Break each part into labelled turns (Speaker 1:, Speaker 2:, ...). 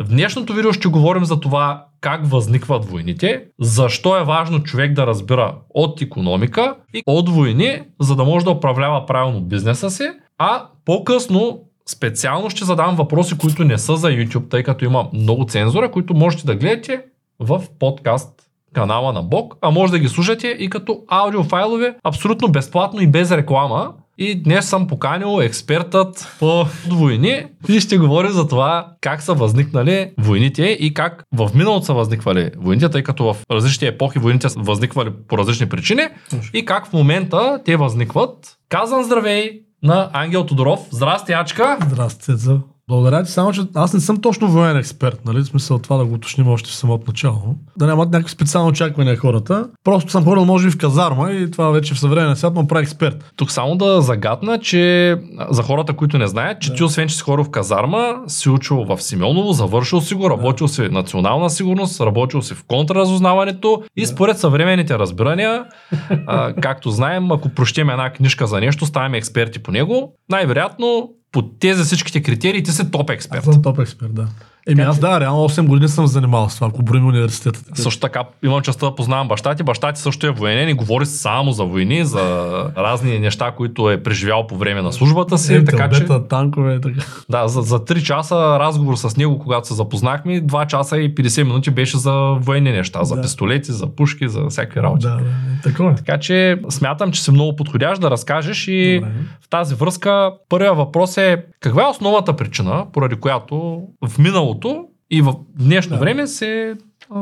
Speaker 1: В днешното видео ще говорим за това как възникват войните, защо е важно човек да разбира от економика и от войни, за да може да управлява правилно бизнеса си, а по-късно специално ще задам въпроси, които не са за YouTube, тъй като има много цензура, които можете да гледате в подкаст канала на Бог, а може да ги слушате и като аудиофайлове абсолютно безплатно и без реклама. И днес съм поканил експертът по войни и ще говори за това как са възникнали войните и как в миналото са възниквали войните, тъй като в различни епохи войните са възниквали по различни причини и как в момента те възникват. Казвам здравей на Ангел Тодоров. Здрасти, Ачка!
Speaker 2: Здрасти, Цецо. Благодаря ти, само че аз не съм точно военен експерт, нали? В смисъл това да го уточним още в самото начало. Да нямат някакви специални очаквания хората. Просто съм ходил, може би, в казарма и това вече в съвременен свят му прави експерт.
Speaker 1: Тук само да загадна, че за хората, които не знаят, че да. ти освен, че си ходил в казарма, си учил в Симеоново, завършил си го, работил си национална сигурност, работил си в контраразузнаването и според съвременните разбирания, а, както знаем, ако прощем една книжка за нещо, ставаме експерти по него, най-вероятно по тези всичките критерии ти си топ експерт.
Speaker 2: Аз съм топ експерт, да. Еми аз да, реално 8 години съм занимавал с това, ако броим университета.
Speaker 1: Също така имам частта да познавам баща ти. Баща ти също е военен и говори само за войни, за разни неща, които е преживял по време на службата си.
Speaker 2: Е,
Speaker 1: така,
Speaker 2: че... танкове, така.
Speaker 1: Да, за, за 3 часа разговор с него, когато се запознахме, 2 часа и 50 минути беше за военни неща, за да. пистолети, за пушки, за всякакви работи.
Speaker 2: Да, да, така е.
Speaker 1: Така че смятам, че си много подходящ да разкажеш и Добре. в тази връзка първият въпрос е каква е основната причина, поради която в миналото и в днешно да. време се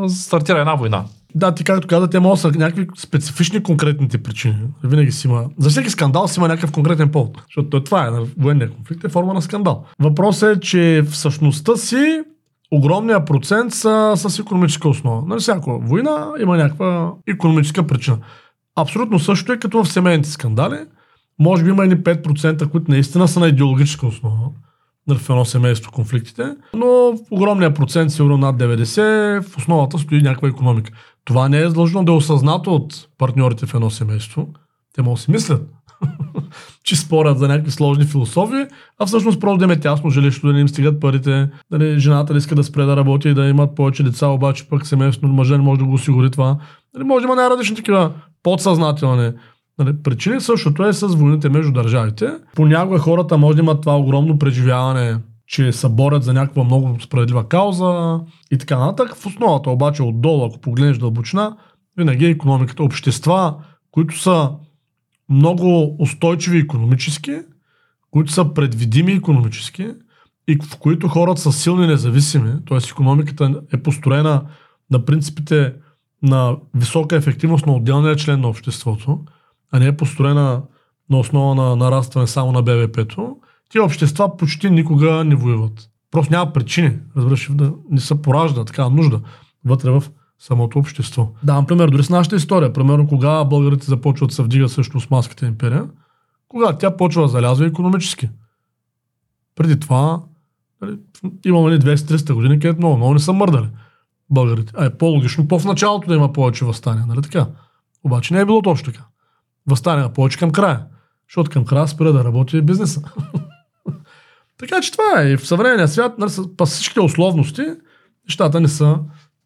Speaker 1: стартира една война.
Speaker 2: Да, ти както каза, те могат са някакви специфични конкретните причини. Винаги си има. За всеки скандал си има някакъв конкретен повод. Защото това е на военния конфликт, е форма на скандал. Въпросът е, че в същността си огромния процент са с економическа основа. Нали, всяка война има някаква економическа причина. Абсолютно също е като в семейните скандали. Може би има и 5%, които наистина са на идеологическа основа в едно семейство конфликтите, но в огромния процент, сигурно над 90, в основата стои някаква економика. Това не е задължено да е осъзнато от партньорите в едно семейство. Те могат да си мислят, че спорят за някакви сложни философии, а всъщност просто да им е тясно жилището, да не им стигат парите, дали жената да иска да спре да работи и да имат повече деца, обаче пък семейството мъже не може да го осигури това. Дали може да има най-различни такива подсъзнателни Нали, причини същото е с войните между държавите. Понякога хората може да имат това огромно преживяване, че се борят за някаква много справедлива кауза и така нататък. В основата обаче отдолу, ако погледнеш дълбочина, винаги е економиката. Общества, които са много устойчиви економически, които са предвидими економически и в които хората са силни независими, т.е. економиката е построена на принципите на висока ефективност на отделния член на обществото, а не е построена на основа на нарастване само на БВП-то, тия общества почти никога не воюват. Просто няма причини, разбираш, да не се поражда такава нужда вътре в самото общество. Давам пример дори с нашата история. Примерно кога българите започват да се вдигат също с маската империя, кога тя почва да залязва економически. Преди това нали, имаме 200-300 години, където много, много не са мърдали българите. А е по-логично по в началото да има повече възстания, нали така? Обаче не е било точно така възстане повече към края. Защото към края спира да работи бизнеса. така че това е. И в съвременния свят, нали, с всичките условности, нещата не са,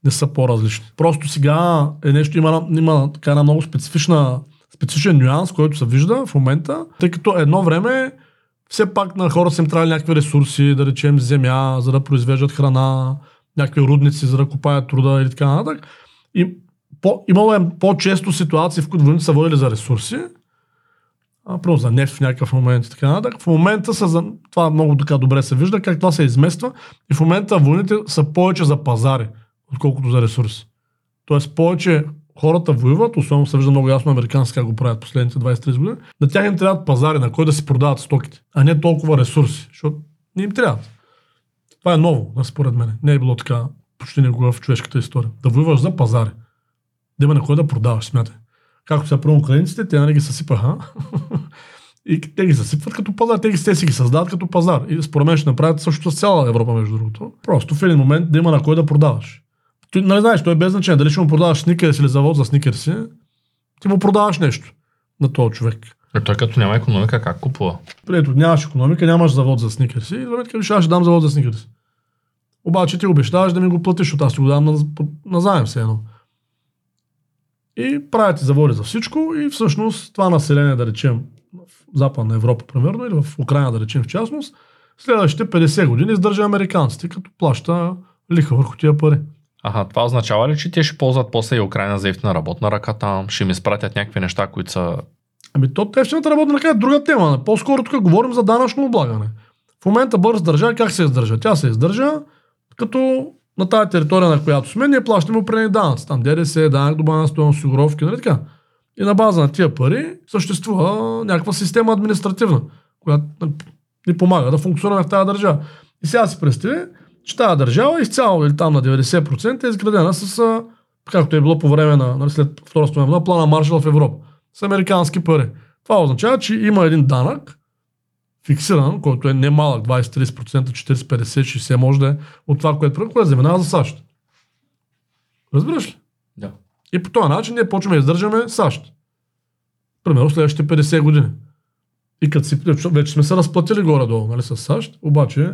Speaker 2: не са по-различни. Просто сега е нещо, има, има така една много специфична, специфичен нюанс, който се вижда в момента, тъй като едно време все пак на хора са им трябвали някакви ресурси, да речем земя, за да произвеждат храна, някакви рудници, за да купаят труда или така нататък. И по, имало е по-често ситуации, в които войните са водили за ресурси, а, просто за нефт в някакъв момент и така нататък. В момента са за, това много така добре се вижда, как това се измества и в момента войните са повече за пазари, отколкото за ресурси. Тоест повече хората воюват, особено се вижда много ясно американски как го правят последните 20-30 години, на тях им трябват пазари, на кой да си продават стоките, а не толкова ресурси, защото не им трябват. Това е ново, според мен. Не е било така почти никога в човешката история. Да воюваш за пазари да има на кой да продаваш, смятай. Както са първо украинците, те нали ги съсипаха. и те ги съсипват като пазар, те, ги, те си ги създават като пазар. И според мен ще направят също с цяла Европа, между другото. Просто в един момент да има на кой да продаваш. Ти, нали знаеш, той е без значение. Дали ще му продаваш сникерс или завод за сникерси, ти му продаваш нещо на този човек.
Speaker 1: А той като няма економика, как купува?
Speaker 2: Ето, нямаш економика, нямаш завод за сникерси. И момента кажеш, аз ще дам завод за сникерси. Обаче ти обещаваш да ми го платиш, защото аз ти го дам на, на заем все едно. И правят ти завори за всичко и всъщност това население, да речем, в Западна Европа, примерно, или в Украина, да речем в частност, следващите 50 години издържа американците, като плаща лиха върху тия пари.
Speaker 1: Аха, това означава ли, че те ще ползват после и Украина за ефтина работна ръка там? Ще ми спратят някакви неща, които са...
Speaker 2: Ами то ефтината работна ръка е друга тема. По-скоро тук говорим за данъчно облагане. В момента бърз държа, как се издържа? Тя се издържа като на тази територия, на която сме, ние плащаме определени данъци. Там ДДС, данък добавена стоеност, осигуровки, нали така? И на база на тия пари съществува някаква система административна, която нали, ни помага да функционира в тази държава. И сега си представи, че тази държава изцяло или там на 90% е изградена с, както е било по време на, нали, след Втората световна плана Маршал в Европа, с американски пари. Това означава, че има един данък, фиксиран, който е немалък, 20-30%, 40-50, 60 може да е от това, което прави, което заминава за САЩ. Разбираш ли?
Speaker 1: Да.
Speaker 2: И по този начин ние почваме да издържаме САЩ. Примерно следващите 50 години. И като си, вече сме се разплатили горе-долу, нали, с САЩ, обаче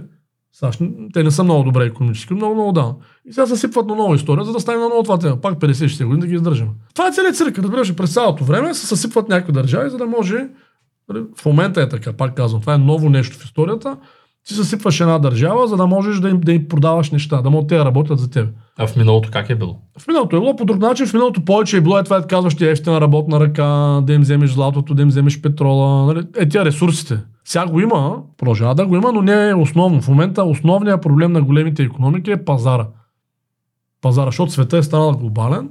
Speaker 2: САЩ, те не са много добре економически, много, много да. И сега се сипват на нова история, за да стане на ново това тема. Пак 50-60 години да ги издържаме. Това е целият цирк. Разбираш, през цялото време се съсипват някакви държави, за да може в момента е така, пак казвам, това е ново нещо в историята. Ти съсипваш една държава, за да можеш да им, да им продаваш неща, да могат те да работят за теб.
Speaker 1: А в миналото как е било?
Speaker 2: В миналото е било по друг начин, в миналото повече е било е това, да казваш ти ефтина работна ръка, да им вземеш златото, да им вземеш петрола, нали? е тия ресурсите. Сега го има, продължава да го има, но не е основно. В момента основният проблем на големите економики е пазара. Пазара, защото света е станал глобален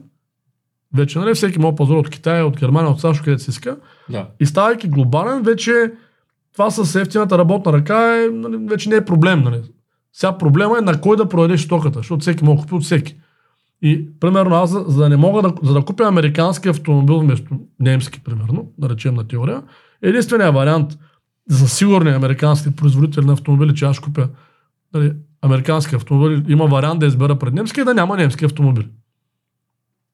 Speaker 2: вече, нали, всеки може пазар от Китай, от Германия, от САЩ, където си иска.
Speaker 1: Да.
Speaker 2: И ставайки глобален, вече това с ефтината работна ръка е, нали, вече не е проблем. Нали. Сега проблема е на кой да продадеш стоката, защото всеки може да купи от всеки. И, примерно, аз, за, за да не мога да, за да купя американски автомобил вместо немски, примерно, да речем на теория, единственият вариант за сигурни американски производители на автомобили, че аз купя нали, американски автомобили, има вариант да избера пред немски и да няма немски автомобили.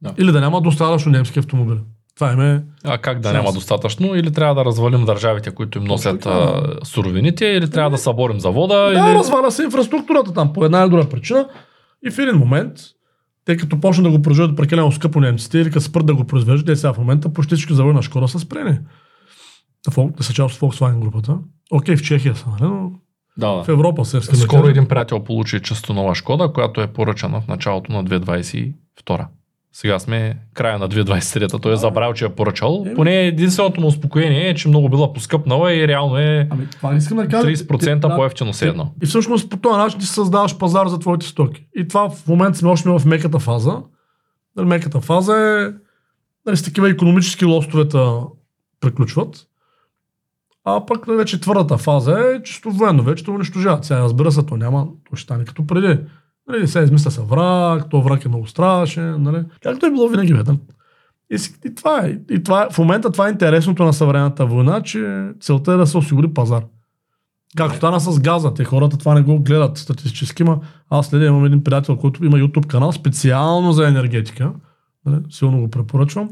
Speaker 1: Да.
Speaker 2: Или да няма достатъчно немски автомобили. Това им е...
Speaker 1: А как да
Speaker 2: Шанс.
Speaker 1: няма достатъчно? Или трябва да развалим държавите, които им носят а, суровините, или трябва да съборим завода,
Speaker 2: Да,
Speaker 1: или...
Speaker 2: разваля се инфраструктурата там по една или друга причина. И в един момент, тъй като почна да го произвеждат прекалено скъпо немците, или като спрат да го произвеждат, те сега в момента почти всички заводи на Шкода са спрени. Да, са част от Volkswagen групата. Окей, в Чехия са, нали? но
Speaker 1: Да, да.
Speaker 2: в Европа се
Speaker 1: Скоро един приятел получи часто нова Шкода, която е поръчана в началото на 2022. Сега сме края на 2023. Той е забравил, че е поръчал.
Speaker 2: Еми.
Speaker 1: Поне единственото му успокоение е, че много била поскъпнала и реално е
Speaker 2: Ами, това искам да кажа.
Speaker 1: 30%
Speaker 2: Те- да,
Speaker 1: по-ефтино все едно.
Speaker 2: И всъщност по този начин ти създаваш пазар за твоите стоки. И това в момента сме още в меката фаза. Нали, Меката фаза е нали, с такива економически лостовета приключват. А пък нали, вече твърдата фаза е чисто военно, вече унищожават. Сега разбира се, то няма, то ще стане като преди. Нали, сега измисля се враг, то враг е много страшен, нали. Както е било винаги, бе. нали. И, и, това е. И това, е- в момента това е интересното на съвременната война, че целта е да се осигури пазар. Както стана с газа, те хората това не го гледат статистически, ма аз следя, имам един приятел, който има YouTube канал специално за енергетика. Нали, силно го препоръчвам.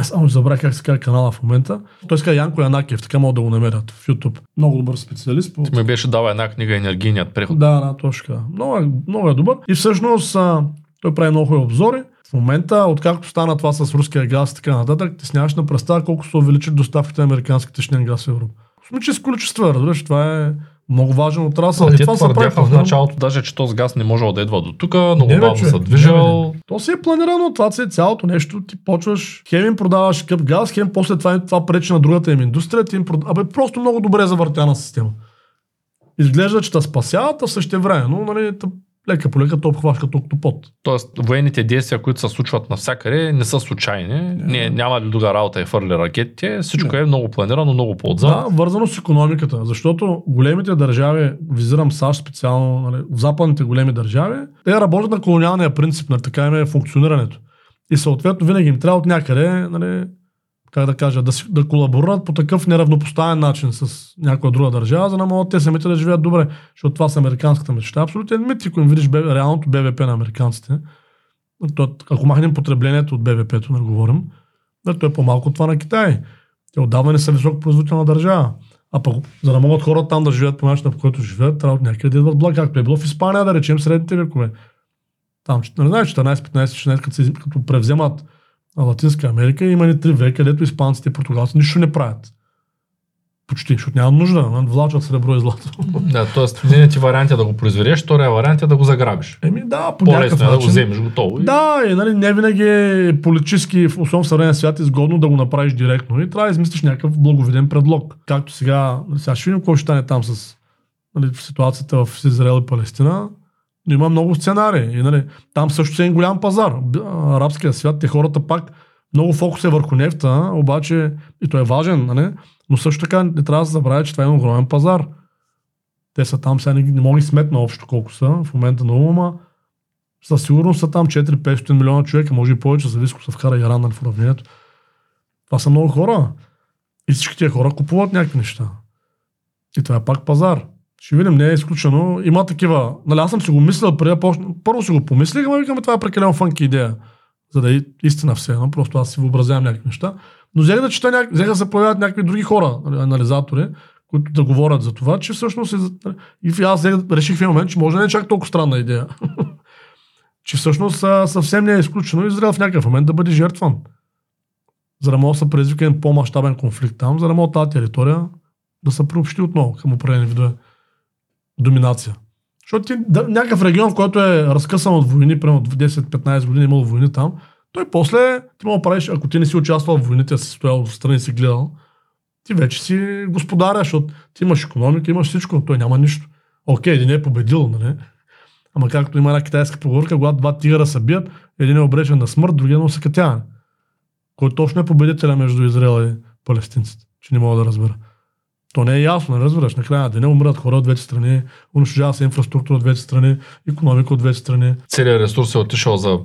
Speaker 2: Аз само забравя как се казва канала в момента. Той се казва Янко Янакиев, така могат да го намерят в YouTube. Много добър специалист. По...
Speaker 1: Ти ми беше дала една книга Енергийният преход.
Speaker 2: Да, да, точно така. Много, е- много е добър. И всъщност а, той прави много хубави обзори. В момента, откакто стана това с руския газ и така нататък, ти си нямаш на представа колко се увеличат доставките на американски течнен газ в Европа. Космически количества, разбираш, това е много важен отрасъл.
Speaker 1: Те
Speaker 2: И това се прави
Speaker 1: твърдяха в
Speaker 2: планирано.
Speaker 1: началото даже, че този газ не можел да идва до тук, много
Speaker 2: Не,
Speaker 1: бавно се движал.
Speaker 2: не, не, не. То си е планирано, това си е цялото нещо. Ти почваш, хем им продаваш скъп газ, хем после това, това пречи на другата им индустрия. Ти им прод... Абе, просто много добре е завъртяна система. Изглежда, че те спасяват, а в същото време, но нали, лека по лека то обхваш като октопод.
Speaker 1: Тоест, военните действия, които се случват навсякъде, не са случайни. Не, няма ли друга работа и фърли ракетите. Всичко е много планирано, много по-отзад.
Speaker 2: Да, вързано с економиката, защото големите държави, визирам САЩ специално, нали, в западните големи държави, те работят на колониалния принцип, нали, така им е функционирането. И съответно винаги им трябва от някъде, нали, как да кажа, да, да колаборират по такъв неравнопоставен начин с някоя друга държава, за да могат те самите да живеят добре. Защото това са американската мечта. Абсолютен мит, ако им видиш БВ, реалното БВП на американците. То, ако махнем потреблението от БВП-то, не говорим, да, то е по-малко от това на Китай. Те отдавна не са високо производителна държава. А пък, за да могат хората там да живеят по начина, по който живеят, трябва от някъде да идват блага, както е било в Испания, да речем, средните векове. Там, не знае, 14-15 16 като, като превземат Латинска Америка, има ни три века, където испанците и португалците нищо не правят. Почти, защото няма нужда, нали, влачат сребро и злато.
Speaker 1: Да, т.е. един ти вариант е да го произведеш, втория вариант е да го заграбиш.
Speaker 2: Еми да, по
Speaker 1: По-лесно е да го вземеш готово. и-
Speaker 2: Да, и нали, не винаги е политически, особено в съвременния свят, изгодно да го направиш директно. И трябва да измислиш някакъв благовиден предлог. Както сега, сега ще видим какво ще стане там с нали, ситуацията в Израел и Палестина. Има много сценарии. И, нали, там също е голям пазар. Арабския свят, те хората пак много фокус е върху нефта, обаче и той е важен, нали? но също така не трябва да се забравя, че това е огромен пазар. Те са там, сега не, не мога сметна общо колко са в момента на ума, със сигурност са там 4-500 милиона човека, може и повече, зависи ако се вкара Иран нали, в уравнението. Това са много хора. И всички тия хора купуват някакви неща. И това е пак пазар. Ще видим, не е изключено. Има такива. Нали, аз съм си го мислил преди. Първо си го помислих, ама викаме, това е прекалено фънки идея. За да е истина все едно. Просто аз си въобразявам някакви неща. Но взех да чета, няк... взех да се появяват някакви други хора, нали, анализатори, които да говорят за това, че всъщност е... И аз реших в един момент, че може да не е чак толкова странна идея. че всъщност съвсем не е изключено Израел в някакъв момент да бъде жертван. За да може да се предизвика по-масштабен конфликт там, за да може тази територия да се приобщи отново към определени видове доминация. Защото ти, да, някакъв регион, в който е разкъсан от войни, примерно 10-15 години имало войни там, той после, ти мога правиш, ако ти не си участвал в войните, си стоял страни и си гледал, ти вече си господаря, защото ти имаш економика, имаш всичко, но той няма нищо. Окей, един е победил, нали? Ама както има една китайска поговорка, когато два тигъра се бият, един е обречен на смърт, другия на усъкътяване. Кой точно е победителя между Израел и палестинците? Че не мога да разбера. То не е ясно, не разбираш. Накрая на деня умират хора от двете страни, унищожава се инфраструктура от двете страни, економика от двете страни.
Speaker 1: Целият ресурс е отишъл за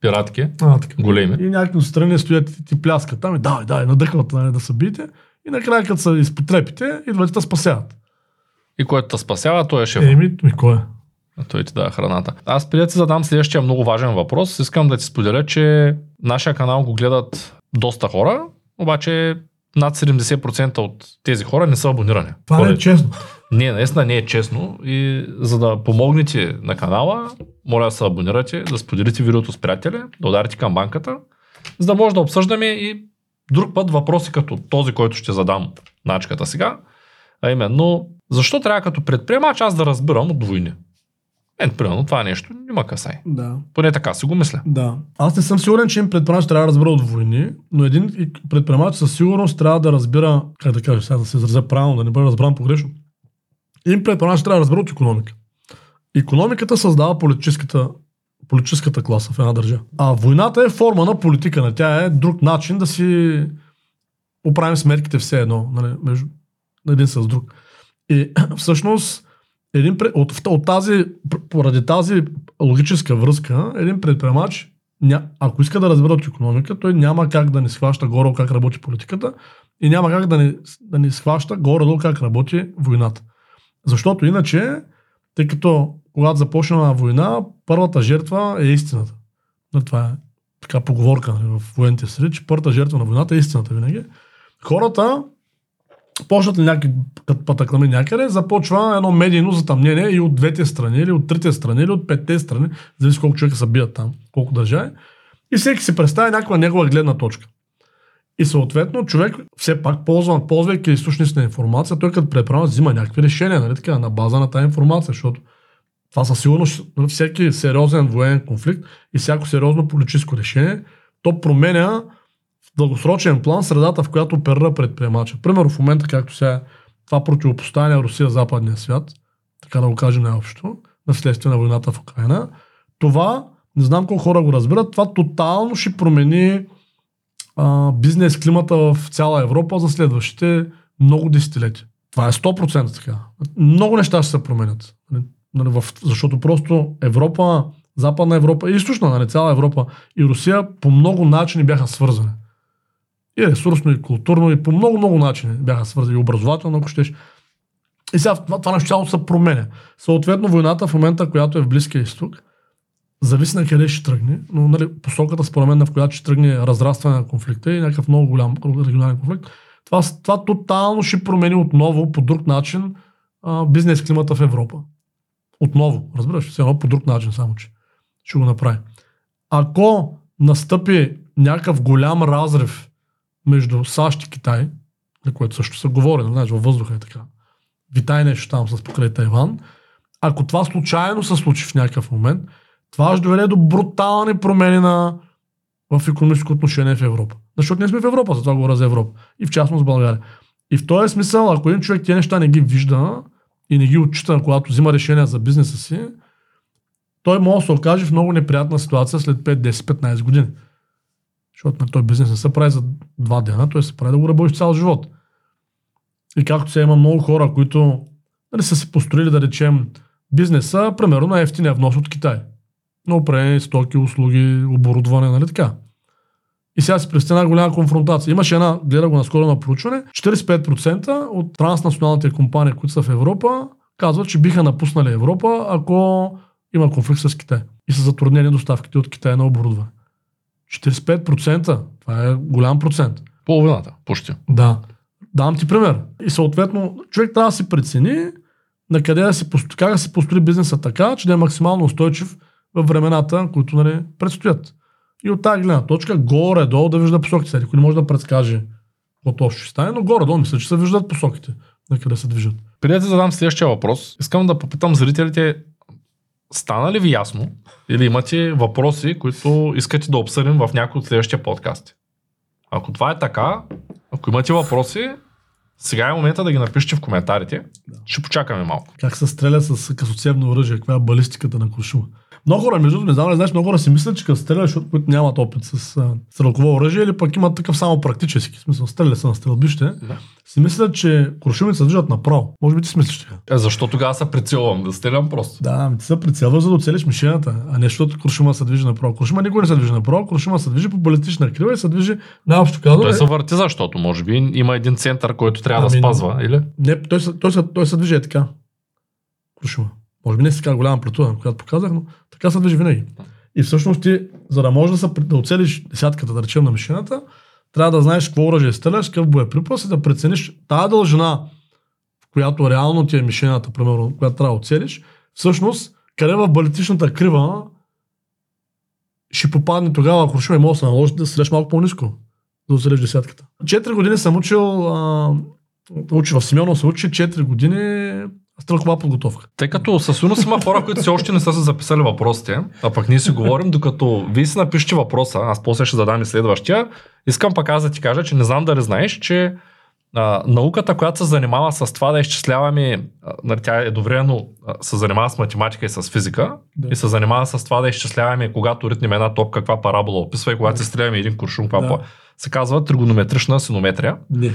Speaker 1: пиратки,
Speaker 2: А, така.
Speaker 1: големи.
Speaker 2: И някакви страни стоят и ти пляскат там и давай, давай, надъхват нали, да се биете. И накрая, като се изпотрепите, идват и те спасяват.
Speaker 1: И който те спасява, той е шеф.
Speaker 2: Еми, ми кой е?
Speaker 1: А Той ти дава храната. Аз преди да ти задам следващия много важен въпрос, искам да ти споделя, че нашия канал го гледат доста хора, обаче над 70% от тези хора не са абонирани.
Speaker 2: Това не е честно.
Speaker 1: Не, наистина не е честно и за да помогнете на канала, моля да се абонирате, да споделите видеото с приятели, да ударите камбанката, за да може да обсъждаме и друг път въпроси като този, който ще задам начката сега, а именно, защо трябва като предприемач аз да разбирам от войни? Мен, примерно, това нещо няма касай.
Speaker 2: Да.
Speaker 1: Поне така си го мисля.
Speaker 2: Да. Аз не съм сигурен, че един предприемач трябва да разбира от войни, но един предприемач със сигурност трябва да разбира, как да кажа, сега да се изразя правилно, да не бъде разбран погрешно. Един предприемач трябва да разбира от економика. Економиката създава политическата, политическата класа в една държава. А войната е форма на политика. На тя е друг начин да си оправим сметките все едно, нали, между един с друг. И всъщност един, от, от тази, поради тази логическа връзка, един предприемач, ако иска да разбира от економика, той няма как да не схваща горе как работи политиката и няма как да не, да не схваща горе как работи войната. Защото иначе, тъй като когато започне на война, първата жертва е истината. Това е така поговорка нали, в военните среди, че първата жертва на войната е истината винаги. Хората почнат ли някакви пътъклами някъде, започва едно медийно затъмнение и от двете страни, или от трите страни, или от петте страни, зависи колко човека са бият там, колко държави. И всеки си представя някаква негова гледна точка. И съответно човек все пак ползва, ползвайки източници на информация, той като преправя взима някакви решения, нали така, на база на тази информация, защото това със сигурност нали, всеки сериозен военен конфликт и всяко сериозно политическо решение, то променя дългосрочен план средата, в която оперира предприемача. Примерно в момента, както сега това противопоставяне Русия-Западния свят, така да го кажем най-общо, на следствие на войната в Украина, това, не знам колко хора го разбират, това тотално ще промени а, бизнес климата в цяла Европа за следващите много десетилетия. Това е 100% така. Много неща ще се променят. Нали, защото просто Европа, Западна Европа и източна, нали, цяла Европа и Русия по много начини бяха свързани. И ресурсно, и културно, и по много-много начини бяха свързани. Образователно, ако щеш. И сега това, това нещо се променя. Съответно, войната в момента, която е в Близкия изток, зависи на къде ще тръгне, но нали, посоката според мен, в която ще тръгне разрастване на конфликта и някакъв много голям регионален конфликт, Това, това тотално ще промени отново по друг начин а, бизнес климата в Европа. Отново, разбираш, все едно по друг начин, само че ще го направи. Ако настъпи някакъв голям разрив между САЩ и Китай, на което също се говори, знаеш, във въздуха е така, витай нещо там с покрай Тайван, ако това случайно се случи в някакъв момент, това ще доведе до брутални промени на, в економическо отношение в Европа. Защото ние сме в Европа, за това говоря за Европа. И в частност България. И в този смисъл, ако един човек тези неща не ги вижда и не ги отчита, когато взима решения за бизнеса си, той може да се окаже в много неприятна ситуация след 5, 10, 15 години. Защото на този бизнес не се прави за два дена, той се прави да го работиш цял живот. И както се има много хора, които нали, са си построили, да речем, бизнеса, примерно на ефтиния внос от Китай. На определени стоки, услуги, оборудване, нали така. И сега си представя една голяма конфронтация. Имаше една, гледа го наскоро на проучване, 45% от транснационалните компании, които са в Европа, казват, че биха напуснали Европа, ако има конфликт с Китай. И са затруднени доставките от Китай на оборудване. 45%. Това е голям процент.
Speaker 1: Половината, почти.
Speaker 2: Да. Давам ти пример. И съответно, човек трябва да си прецени на къде да си, как да си построи бизнеса така, че да е максимално устойчив в времената, които нали, предстоят. И от тази гледна точка, горе-долу да вижда посоките. Никой не може да предскаже какво точно ще стане, но горе-долу мисля, че се виждат посоките, на къде се движат.
Speaker 1: Преди да задам следващия въпрос, искам да попитам зрителите, стана ли ви ясно или имате въпроси, които искате да обсъдим в някои от следващия подкасти? Ако това е така, ако имате въпроси, сега е момента да ги напишете в коментарите. Ще почакаме малко.
Speaker 2: Как се стреля с късоцевно оръжие, каква е балистиката на куршума. Много хора, между другото, не знам, не знаеш, много хора си мислят, че като стреляш, защото които нямат опит с а, стрелково оръжие, или пък имат такъв само практически, в смисъл, стреля са на стрелбище,
Speaker 1: Да.
Speaker 2: си мислят, че куршумите се движат направо. Може би ти си мислиш така.
Speaker 1: Е, защо тогава се прицелвам? Да стрелям просто.
Speaker 2: Да, ами ти се прицелва, за да оцелиш мишената, а не защото куршума се движи направо. Куршума никога не се движи направо, куршума се движи по балистична крива и се движи най-общо казано.
Speaker 1: Той
Speaker 2: е-
Speaker 1: се върти, защото може би има един център, който трябва да
Speaker 2: Ами,
Speaker 1: спазва, или?
Speaker 2: Не, той, се, той, се, той се движи е така. Куршума. Може би не с така голяма амплитуда, която показах, но така се движи винаги. И всъщност ти, за да можеш да, да оцелиш десятката, да речем, на машината, трябва да знаеш какво оръжие стреляш, какъв боеприпас и да прецениш тази дължина, в която реално ти е мишената, примерно, която трябва да оцелиш, всъщност, къде в балетичната крива ще попадне тогава куршума и може да се наложи да стреляш малко по-низко, да оцелиш десятката. Четири години съм учил, а, учи в Симеонов се учи 4 години стрелкова подготовка.
Speaker 1: Тъй като със сигурност има хора, които все още не са се записали въпросите, а пък ние си говорим, докато вие си напишете въпроса, аз после ще задам и следващия, искам пък аз да ти кажа, че не знам дали знаеш, че а, науката, която се занимава с това да изчисляваме, а, нали, тя едновременно а, се занимава с математика и с физика,
Speaker 2: Да.
Speaker 1: и се занимава с това да изчисляваме, когато ритнем една топка, каква парабола описва и когато се стреляме един куршум, каква
Speaker 2: Да.
Speaker 1: по- се казва тригонометрична синометрия.
Speaker 2: Не.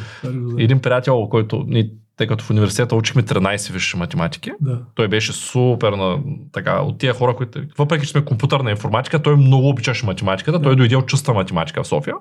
Speaker 1: Един приятел, който ни, тъй като в университета учихме 13 висши математики,
Speaker 2: Да.
Speaker 1: той беше супер на, така, от тия хора, които, въпреки че сме компютърна информатика, той много обичаше математиката, той дойде от чиста математика в София.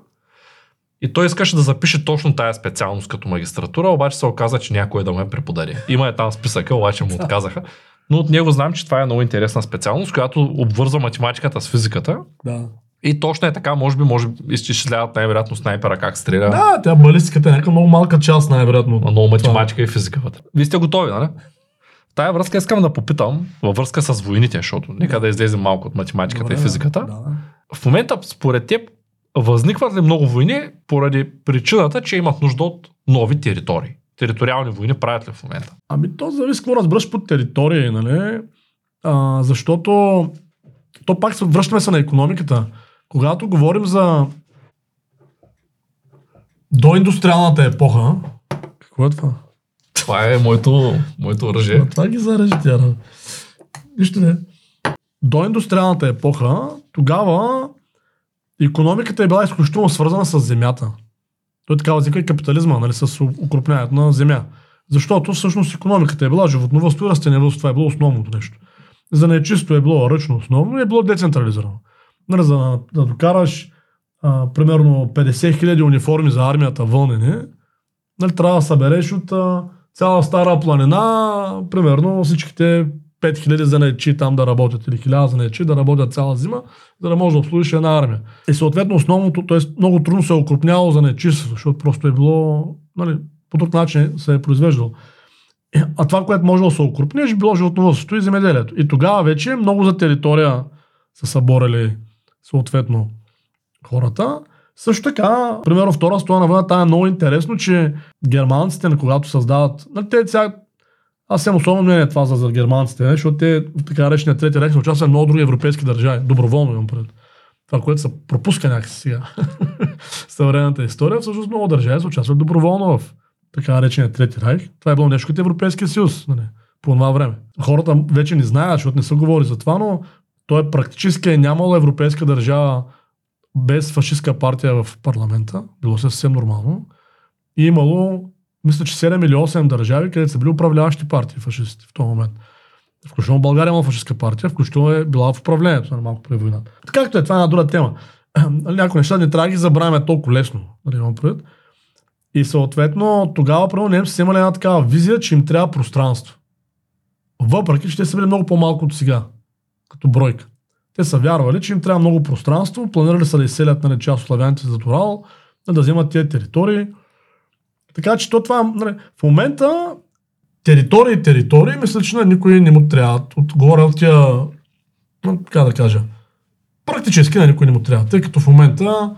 Speaker 1: И той искаше да запише точно тая специалност като магистратура, обаче се оказа, че някой да му я преподари. Има е там списъка, обаче му отказаха. Но от него знам, че това е много интересна специалност, която обвързва математиката с физиката.
Speaker 2: Да.
Speaker 1: И точно е така, може би, може би изчисляват най-вероятно снайпера как стреля.
Speaker 2: Да, тя балистиката е някаква много малка част, най-вероятно.
Speaker 1: Има много математика и физика вътре. Вие сте готови, нали? В тая връзка искам да попитам, във връзка с войните, защото нека да излезем малко от математиката
Speaker 2: Добре,
Speaker 1: и физиката.
Speaker 2: Да.
Speaker 1: В момента, според теб, възникват ли много войни поради причината, че имат нужда от нови територии? Териториални войни правят ли в момента?
Speaker 2: Ами то зависи какво разбираш под територия, нали? А, защото то пак връщаме се на економиката. Когато говорим за доиндустриалната епоха, какво е това?
Speaker 1: Това е моето, моето оръжие.
Speaker 2: А това ги зарежи тя. Вижте не. До индустриалната епоха, тогава економиката е била изключително свързана с земята. Той така възниква и капитализма, нали, с укрупняването на земя. Защото всъщност економиката е била животновъдство и растениевъдство. Това е било основното нещо. За нечисто е било ръчно основно и е било децентрализирано. Нали, за да, докараш а, примерно 50 хиляди униформи за армията вълнени, нали, трябва да събереш от а, цяла стара планина, примерно всичките 5000 занаячи там да работят или 1000 занаячи да работят цяла зима, за да може да обслужиш една армия. И съответно основното, т.е. много трудно се е окрупняло занаячи, защото просто е било нали, по друг начин се е произвеждал. Е, А това, което може да се окрупни, ще било животновъдството и земеделието. И тогава вече много за територия са съборили съответно хората. Също така, примерно Втора световна война, там е много интересно, че германците, на когато създават... Нали, те сега, аз съм особено мнение това за, за германците, защото те в така речения трети рейх са участвали в много други европейски държави. Доброволно имам пред. Това, което се пропуска някакси сега. съвременната история, всъщност много държави са участвали доброволно в така речения трети райх. Това е било нещо като Европейския съюз нали, по това време. Хората вече не знаят, защото не са говорили за това, но той практически е нямало европейска държава без фашистска партия в парламента. Било съвсем нормално. И имало, мисля, че 7 или 8 държави, където са били управляващи партии фашисти в този момент. Включително България има фашистска партия, включително е била в управлението на малко преди войната. Както е, това е една друга тема. Нали, Някои неща не трябва да ги забравяме толкова лесно. Нали, имам предвид. И съответно, тогава, първо, немците са имали една такава визия, че им трябва пространство. Въпреки, че те са били много по-малко от сега, като бройка. Те са вярвали, че им трябва много пространство, планирали са да изселят нали, част от славяните за Урал, да вземат тези територии. Така че то това, нали, в момента територии, територии, мисля, че на никой не му трябва. От, говоря от тия, как да кажа, практически на никой не му трябва, тъй като в момента